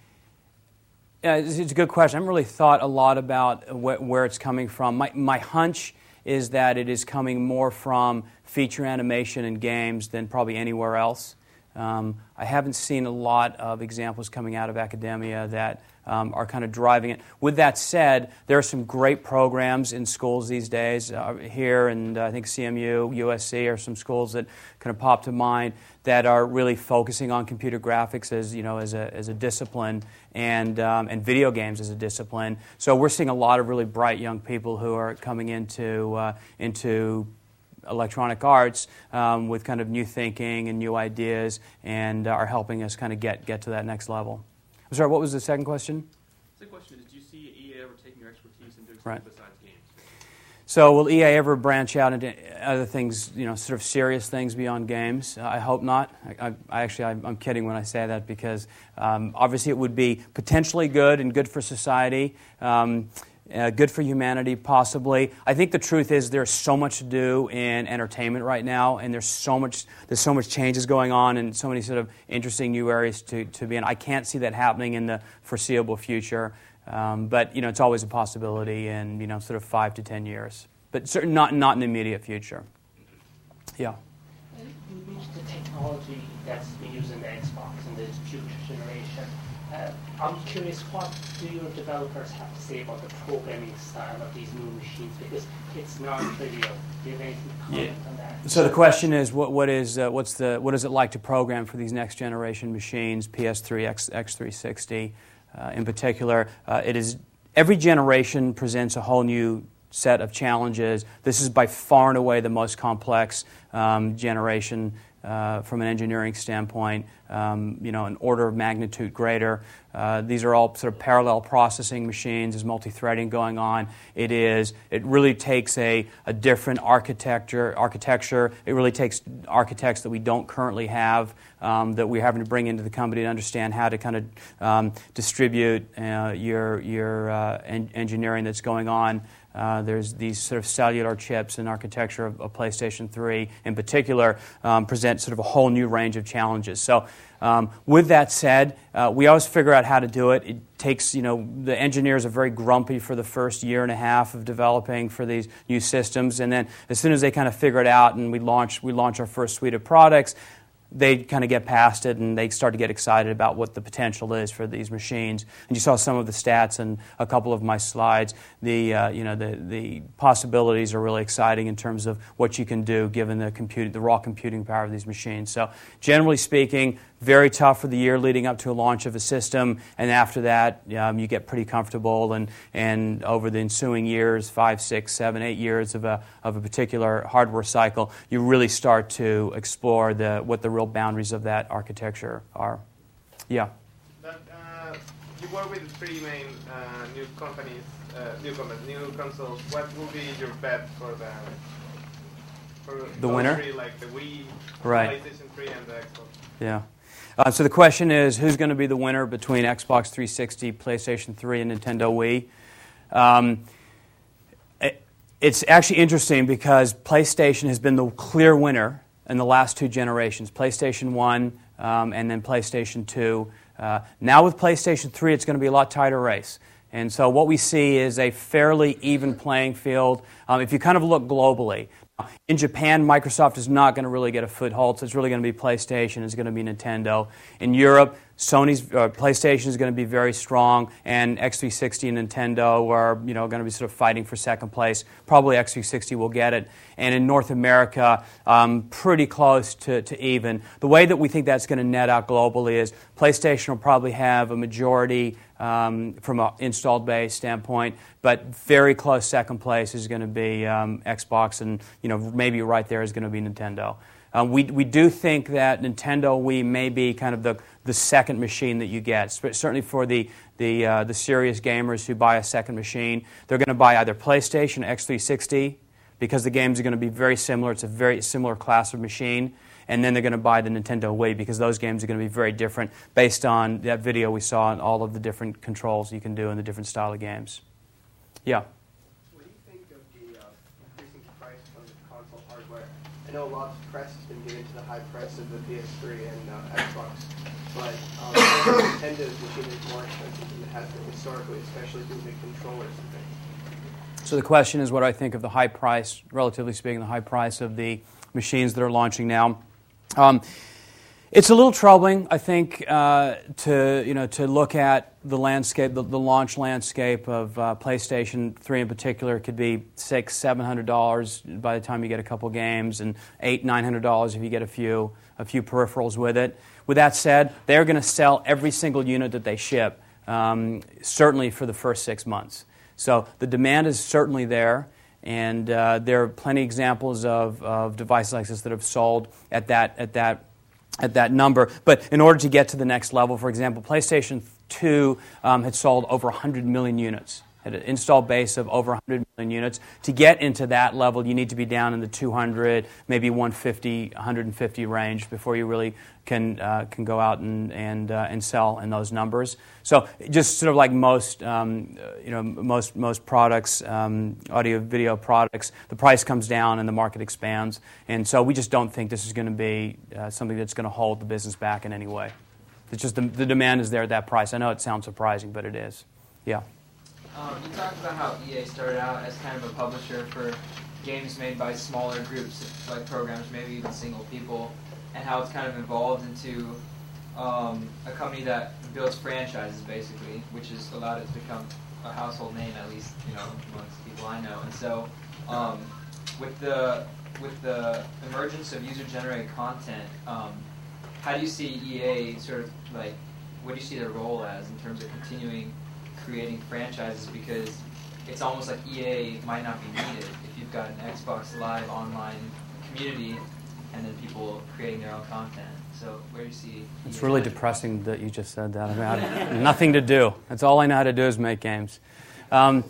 yeah, it's, it's, a good question. I haven't really thought a lot about wh- where it's coming from. My, my hunch is that it is coming more from feature animation and games than probably anywhere else. Um, I haven't seen a lot of examples coming out of academia that um, are kind of driving it. With that said, there are some great programs in schools these days. Uh, here, and uh, I think CMU, USC are some schools that kind of pop to mind that are really focusing on computer graphics as you know as a, as a discipline and um, and video games as a discipline. So we're seeing a lot of really bright young people who are coming into uh, into electronic arts um, with kind of new thinking and new ideas and are helping us kind of get get to that next level. I'm sorry, what was the second question? The question is, do you see EA ever taking your expertise and doing something right. besides? So will EA ever branch out into other things, you know, sort of serious things beyond games? I hope not. I, I, I actually, I, am kidding when I say that because um, obviously it would be potentially good and good for society. Um, uh, good for humanity, possibly. I think the truth is there's so much to do in entertainment right now, and there's so much there's so much changes going on, and so many sort of interesting new areas to, to be in. I can't see that happening in the foreseeable future. Um, but you know, it's always a possibility in you know sort of five to ten years, but certainly not not in the immediate future. Yeah. You use the technology that's been used in the Xbox in the future generation. Uh, I'm curious, what do your developers have to say about the programming style of these new machines? Because it's non-trivial. Do you have anything to comment yeah. on that? So the question is, what, what is uh, what's the what is it like to program for these next generation machines, PS3, X, X360? Uh, in particular, uh, it is every generation presents a whole new set of challenges. This is by far and away the most complex um, generation uh, from an engineering standpoint, um, you know, an order of magnitude greater. Uh, these are all sort of parallel processing machines. There's multi-threading going on. It is. It really takes a, a different architecture. Architecture. It really takes architects that we don't currently have. Um, that we're having to bring into the company to understand how to kind of um, distribute uh, your your uh, en- engineering that's going on. Uh, there's these sort of cellular chips and architecture of, of PlayStation 3 in particular um, present sort of a whole new range of challenges. So um, with that said, uh, we always figure out how to do it. It takes, you know, the engineers are very grumpy for the first year and a half of developing for these new systems, and then as soon as they kind of figure it out and we launch, we launch our first suite of products, they kind of get past it and they start to get excited about what the potential is for these machines. And you saw some of the stats in a couple of my slides. The, uh, you know, the, the possibilities are really exciting in terms of what you can do given the, compute, the raw computing power of these machines. So, generally speaking, very tough for the year leading up to a launch of a system, and after that, um, you get pretty comfortable. And, and over the ensuing years five, six, seven, eight years of a, of a particular hardware cycle you really start to explore the, what the real real boundaries of that architecture are. Yeah. But uh, you work with three main uh, new companies, uh, new companies, new consoles. What will be your bet for the for The winner? Three, like the Wii, Right. PlayStation 3, and the Xbox. Yeah. Uh, so the question is, who's going to be the winner between Xbox 360, PlayStation 3, and Nintendo Wii? Um, it- it's actually interesting because PlayStation has been the clear winner in the last two generations PlayStation 1 um, and then PlayStation 2. Uh, now with PlayStation 3, it's going to be a lot tighter race. And so what we see is a fairly even playing field. Um, if you kind of look globally, in Japan, Microsoft is not going to really get a foothold, so it's really going to be PlayStation, it's going to be Nintendo. In Europe, Sony's uh, PlayStation is going to be very strong, and X360 and Nintendo are you know going to be sort of fighting for second place. Probably X360 will get it. And in North America, um, pretty close to, to even. The way that we think that's going to net out globally is PlayStation will probably have a majority um, from an installed base standpoint, but very close second place is going to be um, Xbox, and you know maybe right there is going to be Nintendo. Um, we, we do think that Nintendo Wii may be kind of the, the second machine that you get. Certainly for the, the, uh, the serious gamers who buy a second machine, they're going to buy either PlayStation X360 because the games are going to be very similar. It's a very similar class of machine. And then they're going to buy the Nintendo Wii because those games are going to be very different based on that video we saw and all of the different controls you can do in the different style of games. Yeah. What do you think of the uh, increasing price of the console hardware? I know of press has been given to the high price of the PS3 and uh, Xbox, but um, Nintendo's machine is more expensive than it has been historically, especially to the controllers and things. So the question is what I think of the high price, relatively speaking, the high price of the machines that are launching now. Um, it's a little troubling, I think, uh, to you know to look at the landscape, the, the launch landscape of uh, PlayStation 3 in particular. It could be six, seven hundred dollars by the time you get a couple games, and eight, nine hundred dollars if you get a few a few peripherals with it. With that said, they're going to sell every single unit that they ship, um, certainly for the first six months. So the demand is certainly there. And uh, there are plenty of examples of, of devices like this that have sold at that, at, that, at that number. But in order to get to the next level, for example, PlayStation 2 um, had sold over 100 million units, had an installed base of over 100 million units. To get into that level, you need to be down in the 200, maybe 150, 150 range before you really can, uh, can go out and, and, uh, and sell in those numbers. So just sort of like most, um, you know, most, most products, um, audio video products, the price comes down and the market expands. And so we just don't think this is going to be uh, something that's going to hold the business back in any way. It's just the, the demand is there at that price. I know it sounds surprising, but it is. Yeah. Um, you talked about how EA started out as kind of a publisher for games made by smaller groups, like programs, maybe even single people, and how it's kind of evolved into um, a company that builds franchises, basically, which has allowed it to become a household name, at least you know amongst people I know. And so, um, with the with the emergence of user-generated content, um, how do you see EA sort of like? What do you see their role as in terms of continuing creating franchises? Because it's almost like EA might not be needed if you've got an Xbox Live online community and then people creating their own content. So where do you see? It's EA really depressing that you just said that. I mean, nothing to do. That's all I know how to do is make games. Um,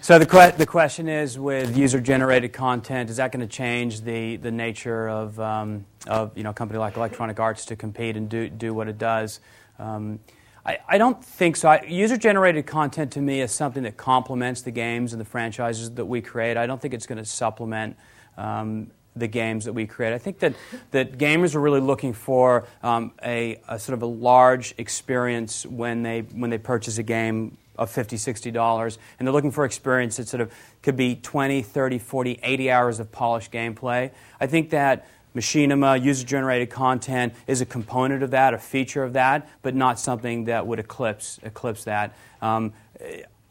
so the, que- the question is, with user-generated content, is that going to change the, the nature of, um, of you know, a company like Electronic Arts to compete and do, do what it does? Um, I, I don't think so. User-generated content to me is something that complements the games and the franchises that we create. I don't think it's going to supplement um, the games that we create. I think that, that gamers are really looking for um, a, a sort of a large experience when they, when they purchase a game of 50 $60, and they're looking for experience that sort of could be 20, 30, 40, 80 hours of polished gameplay. I think that machinima, user-generated content is a component of that, a feature of that, but not something that would eclipse, eclipse that. Um,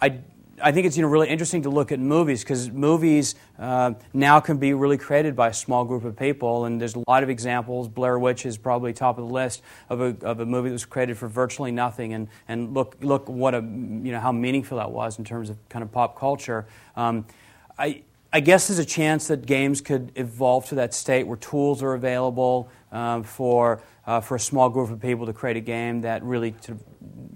I, I think it's you know, really interesting to look at movies because movies uh, now can be really created by a small group of people, and there's a lot of examples. Blair Witch is probably top of the list of a, of a movie that was created for virtually nothing, and, and look, look what a, you know, how meaningful that was in terms of kind of pop culture. Um, I, I guess there's a chance that games could evolve to that state where tools are available um, for, uh, for a small group of people to create a game that really to,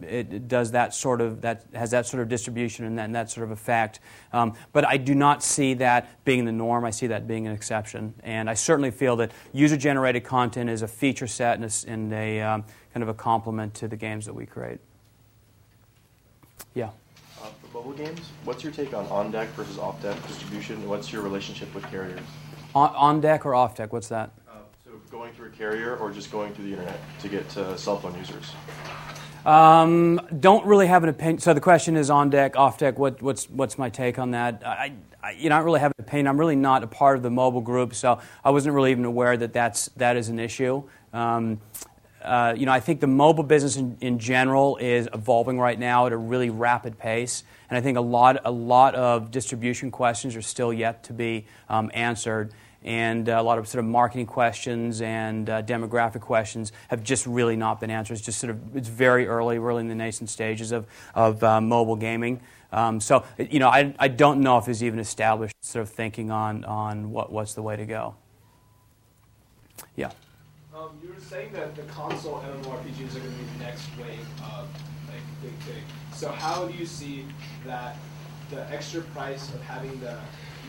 it, does that sort of that has that sort of distribution and that, and that sort of effect. Um, but I do not see that being the norm. I see that being an exception, and I certainly feel that user-generated content is a feature set and a, and a um, kind of a complement to the games that we create. Yeah. Mobile games, what's your take on on-deck versus off-deck distribution? What's your relationship with carriers? On, on deck or off deck? What's that? Uh, so going through a carrier or just going through the internet to get to cell phone users? Um, don't really have an opinion. So the question is on deck, off deck. What, what's what's my take on that? I, I, you know, I don't really have an opinion. I'm really not a part of the mobile group, so I wasn't really even aware that that's that is an issue. Um, uh, you know, I think the mobile business in, in general is evolving right now at a really rapid pace, and I think a lot a lot of distribution questions are still yet to be um, answered and a lot of sort of marketing questions and uh, demographic questions have just really not been answered. It's just sort of it's very early, really in the nascent stages of of uh, mobile gaming. Um, so you know, I, I don't know if there's even established sort of thinking on on what what's the way to go. Yeah. Um, you were saying that the console MMORPGs are going to be the next wave of like big thing. So how do you see that the extra price of having the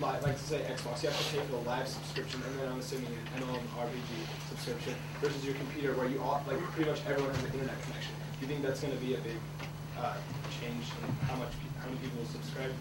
like, like say Xbox, you have to pay for the live subscription, and then I'm assuming an MMORPG subscription versus your computer, where you all, like pretty much everyone has an internet connection. Do you think that's going to be a big uh, change in how much how many people subscribe?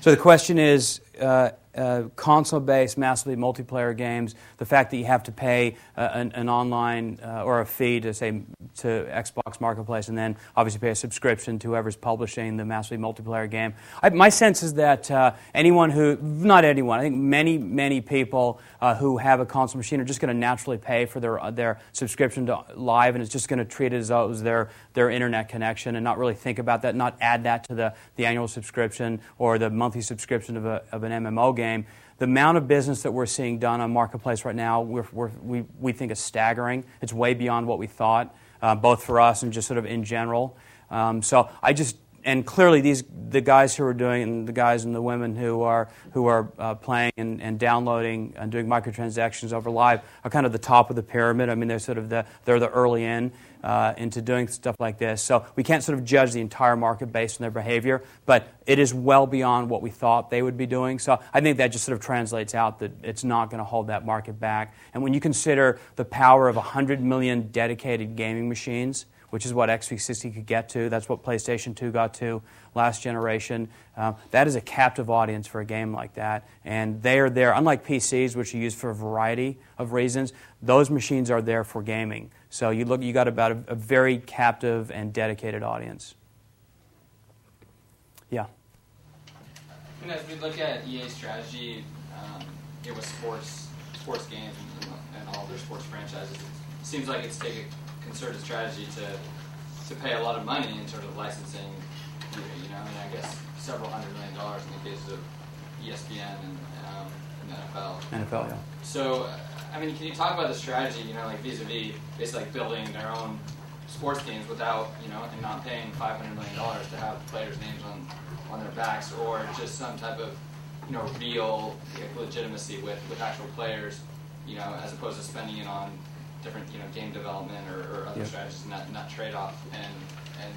So the question is, uh, uh, console-based, massively multiplayer games, the fact that you have to pay uh, an, an, online uh, or a fee to say to Xbox Marketplace, and then obviously pay a subscription to whoever's publishing the massively multiplayer game. I, my sense is that uh, anyone who, not anyone, I think many, many people uh, who have a console machine are just going to naturally pay for their their subscription to live, and it's just going to treat it as though it was their their internet connection, and not really think about that, not add that to the the annual subscription or the monthly subscription of a of an MMO game game. The amount of business that we're seeing done on Marketplace right now, we're, we're, we we, think is staggering. It's way beyond what we thought, uh, both for us and just sort of in general. Um, so I just and clearly these the guys who are doing and the guys and the women who are who are uh, playing and, and, downloading and doing microtransactions over live are kind of the top of the pyramid. I mean, they're sort of the they're the early in uh, into doing stuff like this. So we can't sort of judge the entire market based on their behavior, but it is well beyond what we thought they would be doing. So I think that just sort of translates out that it's not going to hold that market back. And when you consider the power of 100 million dedicated gaming machines which is what X360 could get to. That's what PlayStation 2 got to last generation. Um, that is a captive audience for a game like that. And they are there, unlike PCs, which are used for a variety of reasons, those machines are there for gaming. So you, look, you got about a, a very captive and dedicated audience. Yeah. And as we look at EA's strategy, um, it was sports, sports games and, and all their sports franchises. It seems like it's taken concerted strategy to to pay a lot of money in terms of licensing. You know, I mean, I guess several hundred million dollars in the case of ESPN and, um, and NFL. NFL, yeah. So, I mean, can you talk about the strategy? You know, like vis-a-vis basically like building their own sports teams without, you know, and not paying five hundred million dollars to have players' names on on their backs, or just some type of, you know, real legitimacy with with actual players, you know, as opposed to spending it on different you know game development or, or other strategies and that, trade off and, and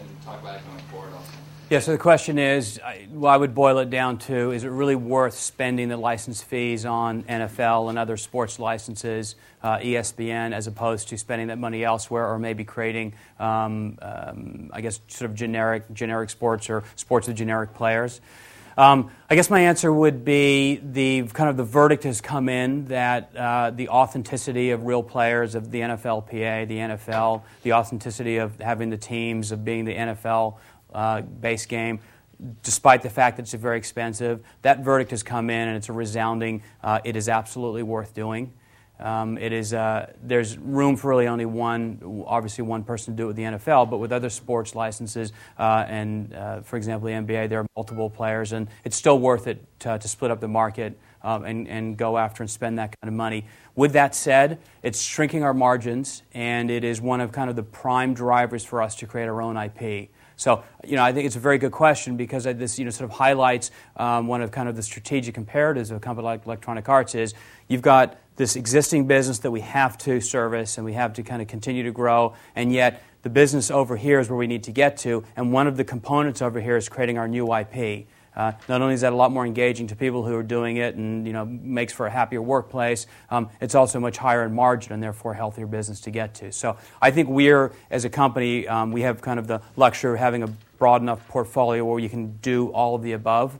and talk about it going forward also. Yeah, so the question is, I, well, I would boil it down to: Is it really worth spending the license fees on NFL and other sports licenses, uh, ESPN, as opposed to spending that money elsewhere, or maybe creating, um, um, I guess, sort of generic generic sports or sports with generic players? Um, I guess my answer would be the kind of the verdict has come in that uh, the authenticity of real players of the NFLPA, the NFL, the authenticity of having the teams, of being the NFL uh, base game, despite the fact that it's very expensive, that verdict has come in and it's a resounding, uh, it is absolutely worth doing. Um, it is, uh, there's room for really only one, obviously one person to do it with the NFL, but with other sports licenses, uh, and uh, for example, the NBA, there are multiple players, and it's still worth it to, to split up the market um, and, and go after and spend that kind of money. With that said, it's shrinking our margins, and it is one of kind of the prime drivers for us to create our own IP. So, you know, I think it's a very good question because this, you know, sort of highlights um, one of kind of the strategic imperatives of a company like Electronic Arts is you've got this existing business that we have to service and we have to kind of continue to grow, and yet the business over here is where we need to get to, and one of the components over here is creating our new IP. Uh, not only is that a lot more engaging to people who are doing it and you know makes for a happier workplace, um, it's also much higher in margin and therefore a healthier business to get to. So I think we're as a company um, we have kind of the luxury of having a broad enough portfolio where you can do all of the above.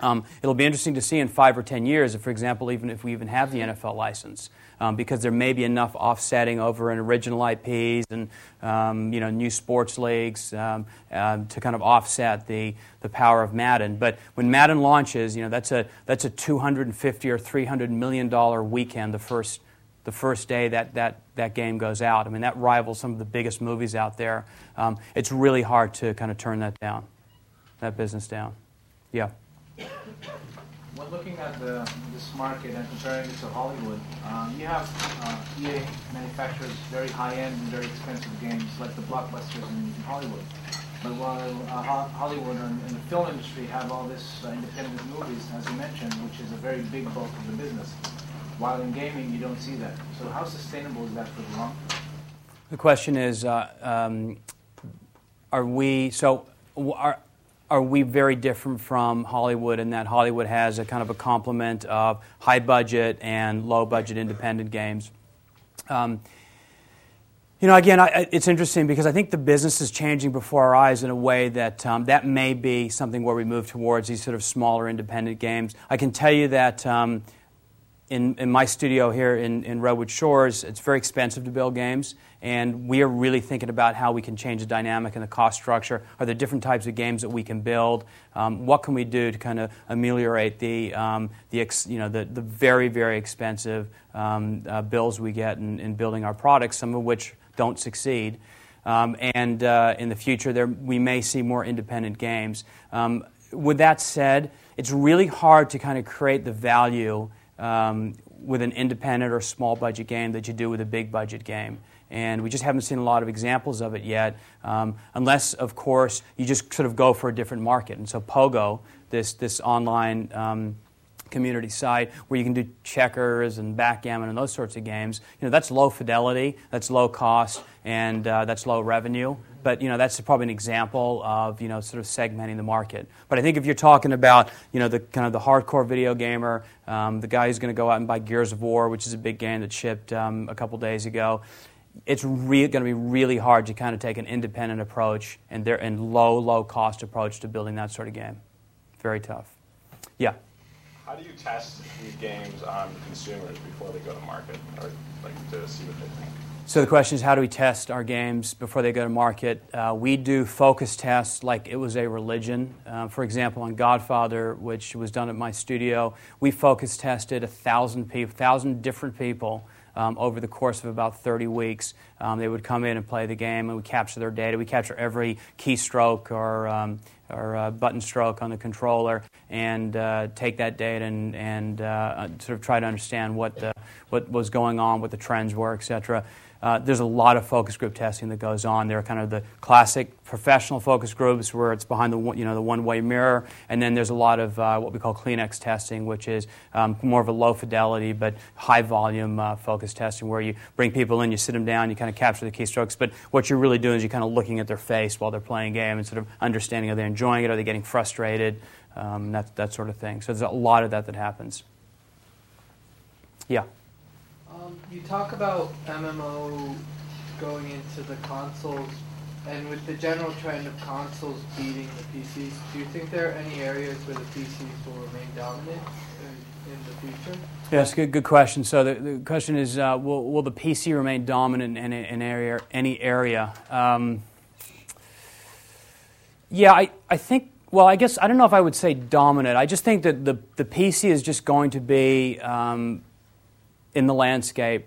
Um, it'll be interesting to see in five or ten years, if, for example, even if we even have the NFL license, um, because there may be enough offsetting over in original IPs and um, you know new sports leagues uh, to kind of offset the, the power of Madden. But when Madden launches, you know that's a that's a 250 or 300 million dollar weekend the first the first day that, that that game goes out. I mean that rivals some of the biggest movies out there. Um, it's really hard to kind of turn that down, that business down. Yeah. When looking at the, this market and comparing it to Hollywood, um, you have uh, EA manufactures very high-end and very expensive games like the blockbusters in, in Hollywood. But while uh, Hollywood and, and, the film industry have all this uh, independent movies, as you mentioned, which is a very big bulk of the business, while in gaming you don't see that. So how sustainable is that for the long term? The question is, uh, um, are we so? Are, are we very different from Hollywood in that Hollywood has a kind of a complement of high budget and low budget independent games? Um, you know, again, I, it's interesting because I think the business is changing before our eyes in a way that um, that may be something where we move towards these sort of smaller independent games. I can tell you that um, in, in my studio here in, in Redwood Shores, it's very expensive to build games, and we are really thinking about how we can change the dynamic and the cost structure. Are there different types of games that we can build? Um, what can we do to kind of ameliorate the, um, the, ex, you know, the, the very, very expensive um, uh, bills we get in, in building our products, some of which don't succeed? Um, and uh, in the future, there, we may see more independent games. Um, with that said, it's really hard to kind of create the value um, with an independent or small budget game that you do with a big budget game. And we just haven't seen a lot of examples of it yet, um, unless, of course, you just sort of go for a different market. And so Pogo, this, this online um, community site where you can do checkers and backgammon and those sorts of games, you know, that's low fidelity, that's low cost, and uh, that's low revenue. But you know, that's probably an example of you know sort of segmenting the market. But I think if you're talking about you know the kind of the hardcore video gamer, um, the guy who's going to go out and buy Gears of War, which is a big game that shipped um, a couple days ago, it's re- going to be really hard to kind of take an independent approach and, there, and low, low cost approach to building that sort of game. Very tough. Yeah. How do you test these games on consumers before they go to market, or like to see what they think? So the question is, how do we test our games before they go to market? Uh, we do focus tests like it was a religion. Uh, for example, on Godfather, which was done at my studio, we focus tested a thousand people, thousand different people. Um, over the course of about 30 weeks, um, they would come in and play the game, and we capture their data. We capture every keystroke or um, or uh, button stroke on the controller and uh, take that data and, and uh, sort of try to understand what, the, what was going on, what the trends were, et cetera. Uh, there's a lot of focus group testing that goes on. There are kind of the classic professional focus groups where it's behind the you know the one-way mirror, and then there's a lot of uh, what we call Kleenex testing, which is um, more of a low fidelity but high volume uh, focus testing, where you bring people in, you sit them down, you kind of capture the keystrokes, but what you're really doing is you're kind of looking at their face while they're playing game and sort of understanding are they enjoying it, are they getting frustrated, um, that that sort of thing. So there's a lot of that that happens. Yeah. You talk about MMO going into the consoles, and with the general trend of consoles beating the PCs, do you think there are any areas where the PCs will remain dominant in, in the future? Yes, good, good question. So the, the question is, uh, will, will the PC remain dominant in, in area, any area? Um, yeah, I, I think well, I guess I don't know if I would say dominant. I just think that the, the PC is just going to be um, in the landscape,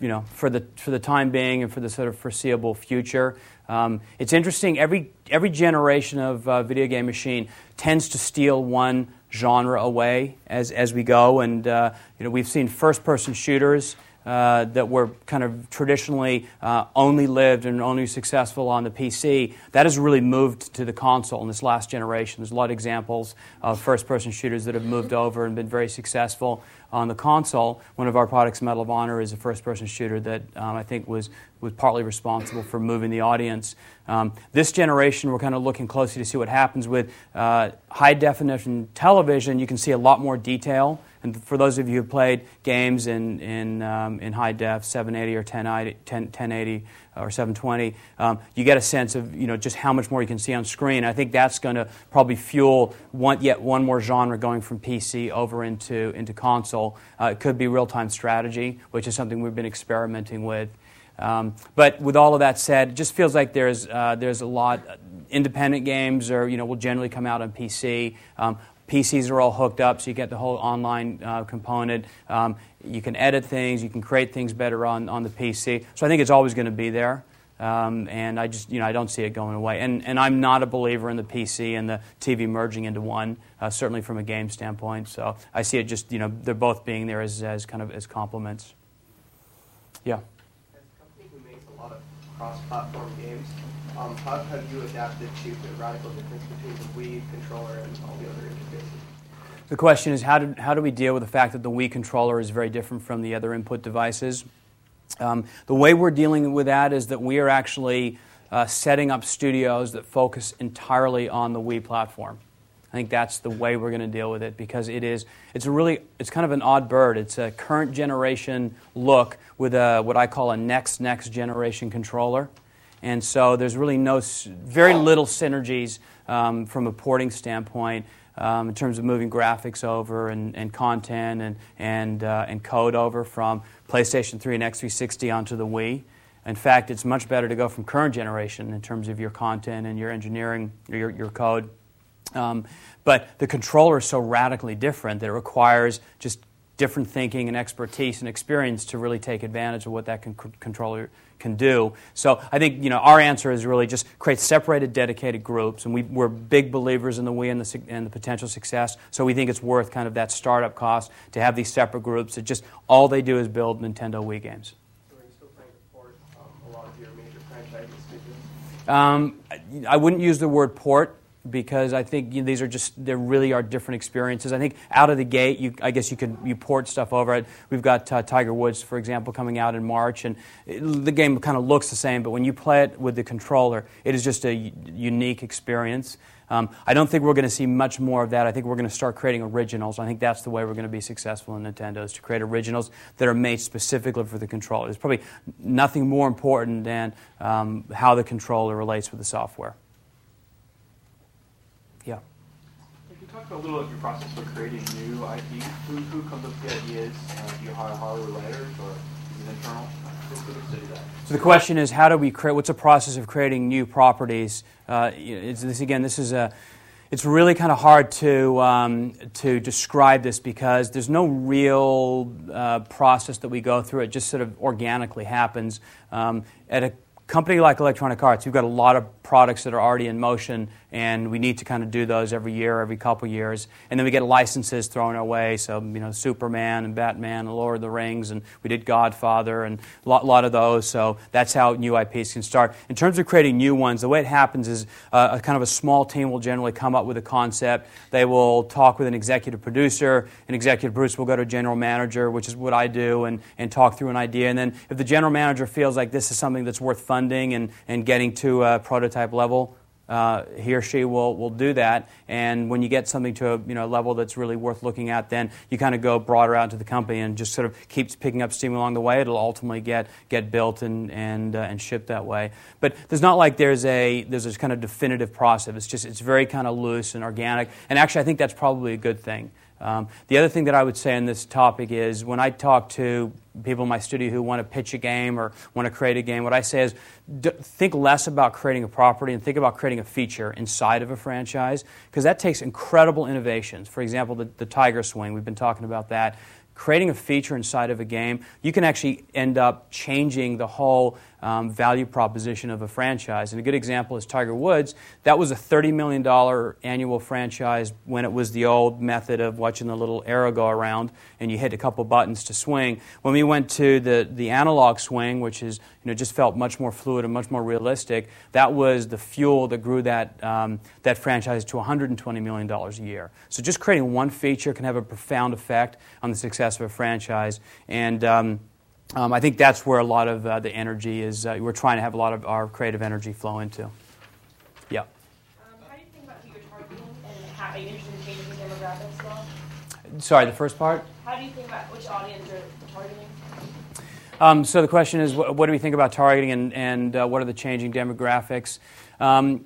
you know, for the for the time being and for the sort of foreseeable future. Um, it's interesting. Every every generation of uh, video game machine tends to steal one genre away as as we go, and uh, you know we've seen first person shooters. Uh, that were kind of traditionally uh, only lived and only successful on the PC, that has really moved to the console in this last generation. There's a lot of examples of first person shooters that have moved over and been very successful on the console. One of our products, Medal of Honor, is a first person shooter that um, I think was, was partly responsible for moving the audience. Um, this generation, we're kind of looking closely to see what happens with uh, high definition television. You can see a lot more detail. And for those of you who played games in, in, um, in high def, 780 or 1080, 1080 or 720, um, you get a sense of you know, just how much more you can see on screen. I think that's going to probably fuel one, yet one more genre going from PC over into, into console. Uh, it could be real time strategy, which is something we've been experimenting with. Um, but with all of that said, it just feels like there's, uh, there's a lot. Independent games are, you know, will generally come out on PC. Um, PCs are all hooked up, so you get the whole online uh, component. Um, you can edit things, you can create things better on, on the PC. So I think it's always going to be there. Um, and I just, you know, I don't see it going away. And, and I'm not a believer in the PC and the TV merging into one, uh, certainly from a game standpoint. So I see it just, you know, they're both being there as, as kind of as complements. Yeah. As a company who makes a lot of cross-platform games, um, how have you adapted to the radical difference between the Wii controller and all the other interfaces? The question is how do, how do we deal with the fact that the Wii controller is very different from the other input devices? Um, the way we're dealing with that is that we are actually uh, setting up studios that focus entirely on the Wii platform. I think that's the way we're going to deal with it because it is it's a really it's kind of an odd bird. It's a current generation look with a what I call a next next generation controller. And so there's really no, very little synergies um, from a porting standpoint um, in terms of moving graphics over and, and content and, and, uh, and code over from PlayStation 3 and X360 onto the Wii. In fact, it's much better to go from current generation in terms of your content and your engineering, your, your code. Um, but the controller is so radically different that it requires just different thinking and expertise and experience to really take advantage of what that con- controller can do. So I think you know our answer is really just create separated, dedicated groups, and we, are big believers in the Wii and the, and the potential success. So we think it's worth kind of that startup cost to have these separate groups that just all they do is build Nintendo Wii games. Um, I wouldn't use the word port because I think you know, these are just they really are different experiences. I think out of the gate, you, I guess you could you port stuff over. It. We've got uh, Tiger Woods, for example, coming out in March, and it, the game kind of looks the same, but when you play it with the controller, it is just a unique experience. Um, I don't think we're going to see much more of that. I think we're going to start creating originals. I think that's the way we're going to be successful in Nintendo is to create originals that are made specifically for the controller. There's probably nothing more important than um, how the controller relates with the software. Talk a little about your process for creating new IP. Who, who comes up with the ideas? Uh, do you hire Hollywood writers or is it internal? So the question is, how do we create? What's the process of creating new properties? Uh, this again, this is a. It's really kind of hard to um, to describe this because there's no real uh, process that we go through. It just sort of organically happens. Um, at a company like Electronic Arts, we've got a lot of products that are already in motion, and we need to kind of do those every year, every couple years. And then we get licenses thrown our way. So, you know, Superman and Batman and Lord of the Rings, and we did Godfather and a lot, lot of those. So that's how new IPs can start. In terms of creating new ones, the way it happens is uh, a kind of a small team will generally come up with a concept. They will talk with an executive producer. An executive producer will go to a general manager, which is what I do, and, and talk through an idea. And then if the general manager feels like this is something that's worth funding and, and getting to a prototype, type level, uh, he or she will, will do that. And when you get something to a you know, level that's really worth looking at, then you kind of go broader out to the company and just sort of keeps picking up steam along the way. It'll ultimately get, get built and, and, uh, and shipped that way. But there's not like there's a, there's this kind of definitive process. It's just it's very kind of loose and organic. And actually, I think that's probably a good thing. Um, the other thing that I would say on this topic is when I talk to people in my studio who want to pitch a game or want to create a game, what I say is d- think less about creating a property and think about creating a feature inside of a franchise because that takes incredible innovations. For example, the, the Tiger Swing, we've been talking about that creating a feature inside of a game, you can actually end up changing the whole um, value proposition of a franchise. And a good example is Tiger Woods. That was a $30 million annual franchise when it was the old method of watching the little arrow go around and you hit a couple buttons to swing. When we went to the, the analog swing, which is, you know, just felt much more fluid and much more realistic, that was the fuel that grew that, um, that franchise to $120 million a year. So just creating one feature can have a profound effect on the success of a franchise. And um, um, I think that's where a lot of uh, the energy is. Uh, we're trying to have a lot of our creative energy flow into. Yeah. Um, how do you think about who you're targeting, and how, are you interested in changing demographics all? Sorry, the first part? How do you think about which audience you're targeting? Um, so the question is, what, what, do we think about targeting, and, and uh, what are the changing demographics? Um,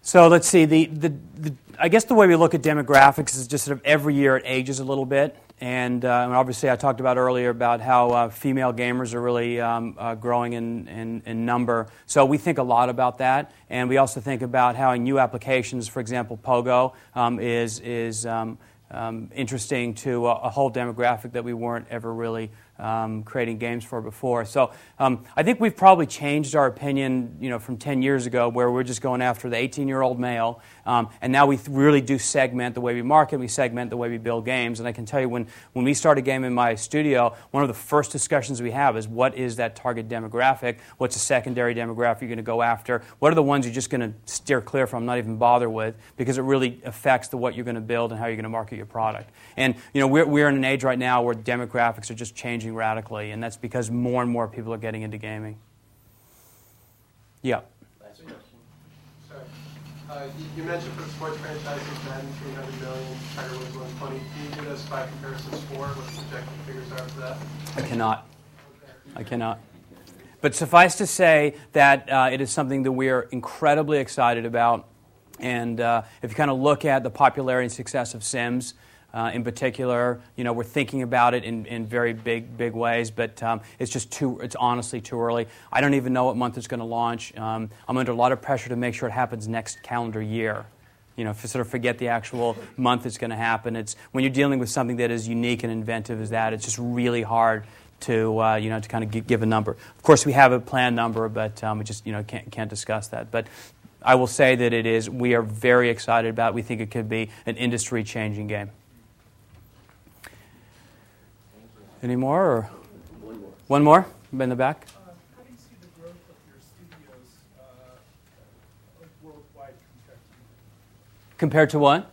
so let's see. The, the, the, I guess the way we look at demographics is just sort of every year it ages a little bit. And, uh, and obviously, I talked about earlier about how uh, female gamers are really um, uh, growing in, in, in, number. So we think a lot about that. And we also think about how in new applications, for example, Pogo um, is, is um, um interesting to a, a, whole demographic that we weren't ever really um, creating games for before. So um, I think we've probably changed our opinion, you know, from 10 years ago, where we're just going after the 18-year-old male, um, and now we really do segment the way we market, we segment the way we build games. And I can tell you, when when we start a game in my studio, one of the first discussions we have is what is that target demographic? What's the secondary demographic you're going to go after? What are the ones you're just going to steer clear from, not even bother with, because it really affects the what you're going to build and how you're going to market your product. And you know, we're we're in an age right now where demographics are just changing changing radically, and that's because more and more people are getting into gaming. Yeah. Uh, you, mentioned for sports franchises, Madden 300 million, Tiger Woods 120. Can you give us by comparison Spore what the projected figures are for that? I cannot. I cannot. But suffice to say that uh, it is something that we are incredibly excited about. And uh, if you kind of look at the popularity and success of Sims, uh, in particular. You know, we're thinking about it in, in very big, big ways, but um, it's just too, it's honestly too early. I don't even know what month it's going to launch. Um, I'm under a lot of pressure to make sure it happens next calendar year. You know, sort of forget the actual month it's going to happen. It's when you're dealing with something that is unique and inventive as that, it's just really hard to uh, you know to kind of give a number. Of course, we have a planned number, but um, we just you know can't can't discuss that. But I will say that it is. We are very excited about. It. We think it could be an industry-changing game. Any more? Or? One more. One more? In the back? Compared to what?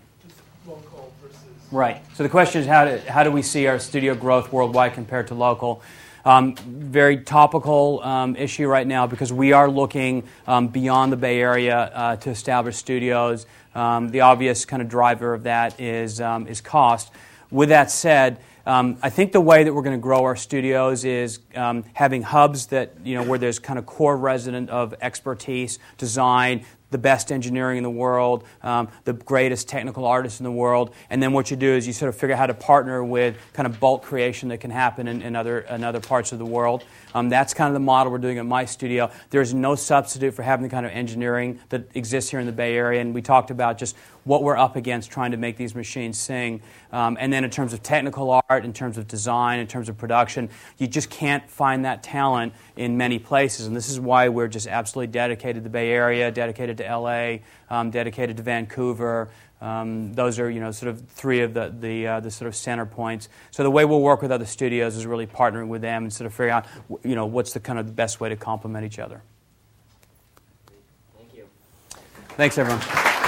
Right. So the question is how do, how do we see our studio growth worldwide compared to local? Um, very topical um, issue right now because we are looking um, beyond the Bay Area uh, to establish studios. Um, the obvious kind of driver of that is, um, is cost. With that said, um, I think the way that we're going to grow our studios is um, having hubs that you know where there's kind of core resident of expertise, design, the best engineering in the world, um, the greatest technical artists in the world, and then what you do is you sort of figure out how to partner with kind of bulk creation that can happen in, in other in other parts of the world. Um, that's kind of the model we're doing at my studio. There's no substitute for having the kind of engineering that exists here in the Bay Area, and we talked about just what we're up against trying to make these machines sing. Um, and then in terms of technical art, in terms of design, in terms of production, you just can't find that talent in many places. And this is why we're just absolutely dedicated to the Bay Area, dedicated to LA, um, dedicated to Vancouver. Um, those are, you know, sort of three of the, the, uh, the sort of center points. So the way we'll work with other studios is really partnering with them and sort of figuring out, you know, what's the kind of best way to complement each other. Thank you. Thanks, everyone.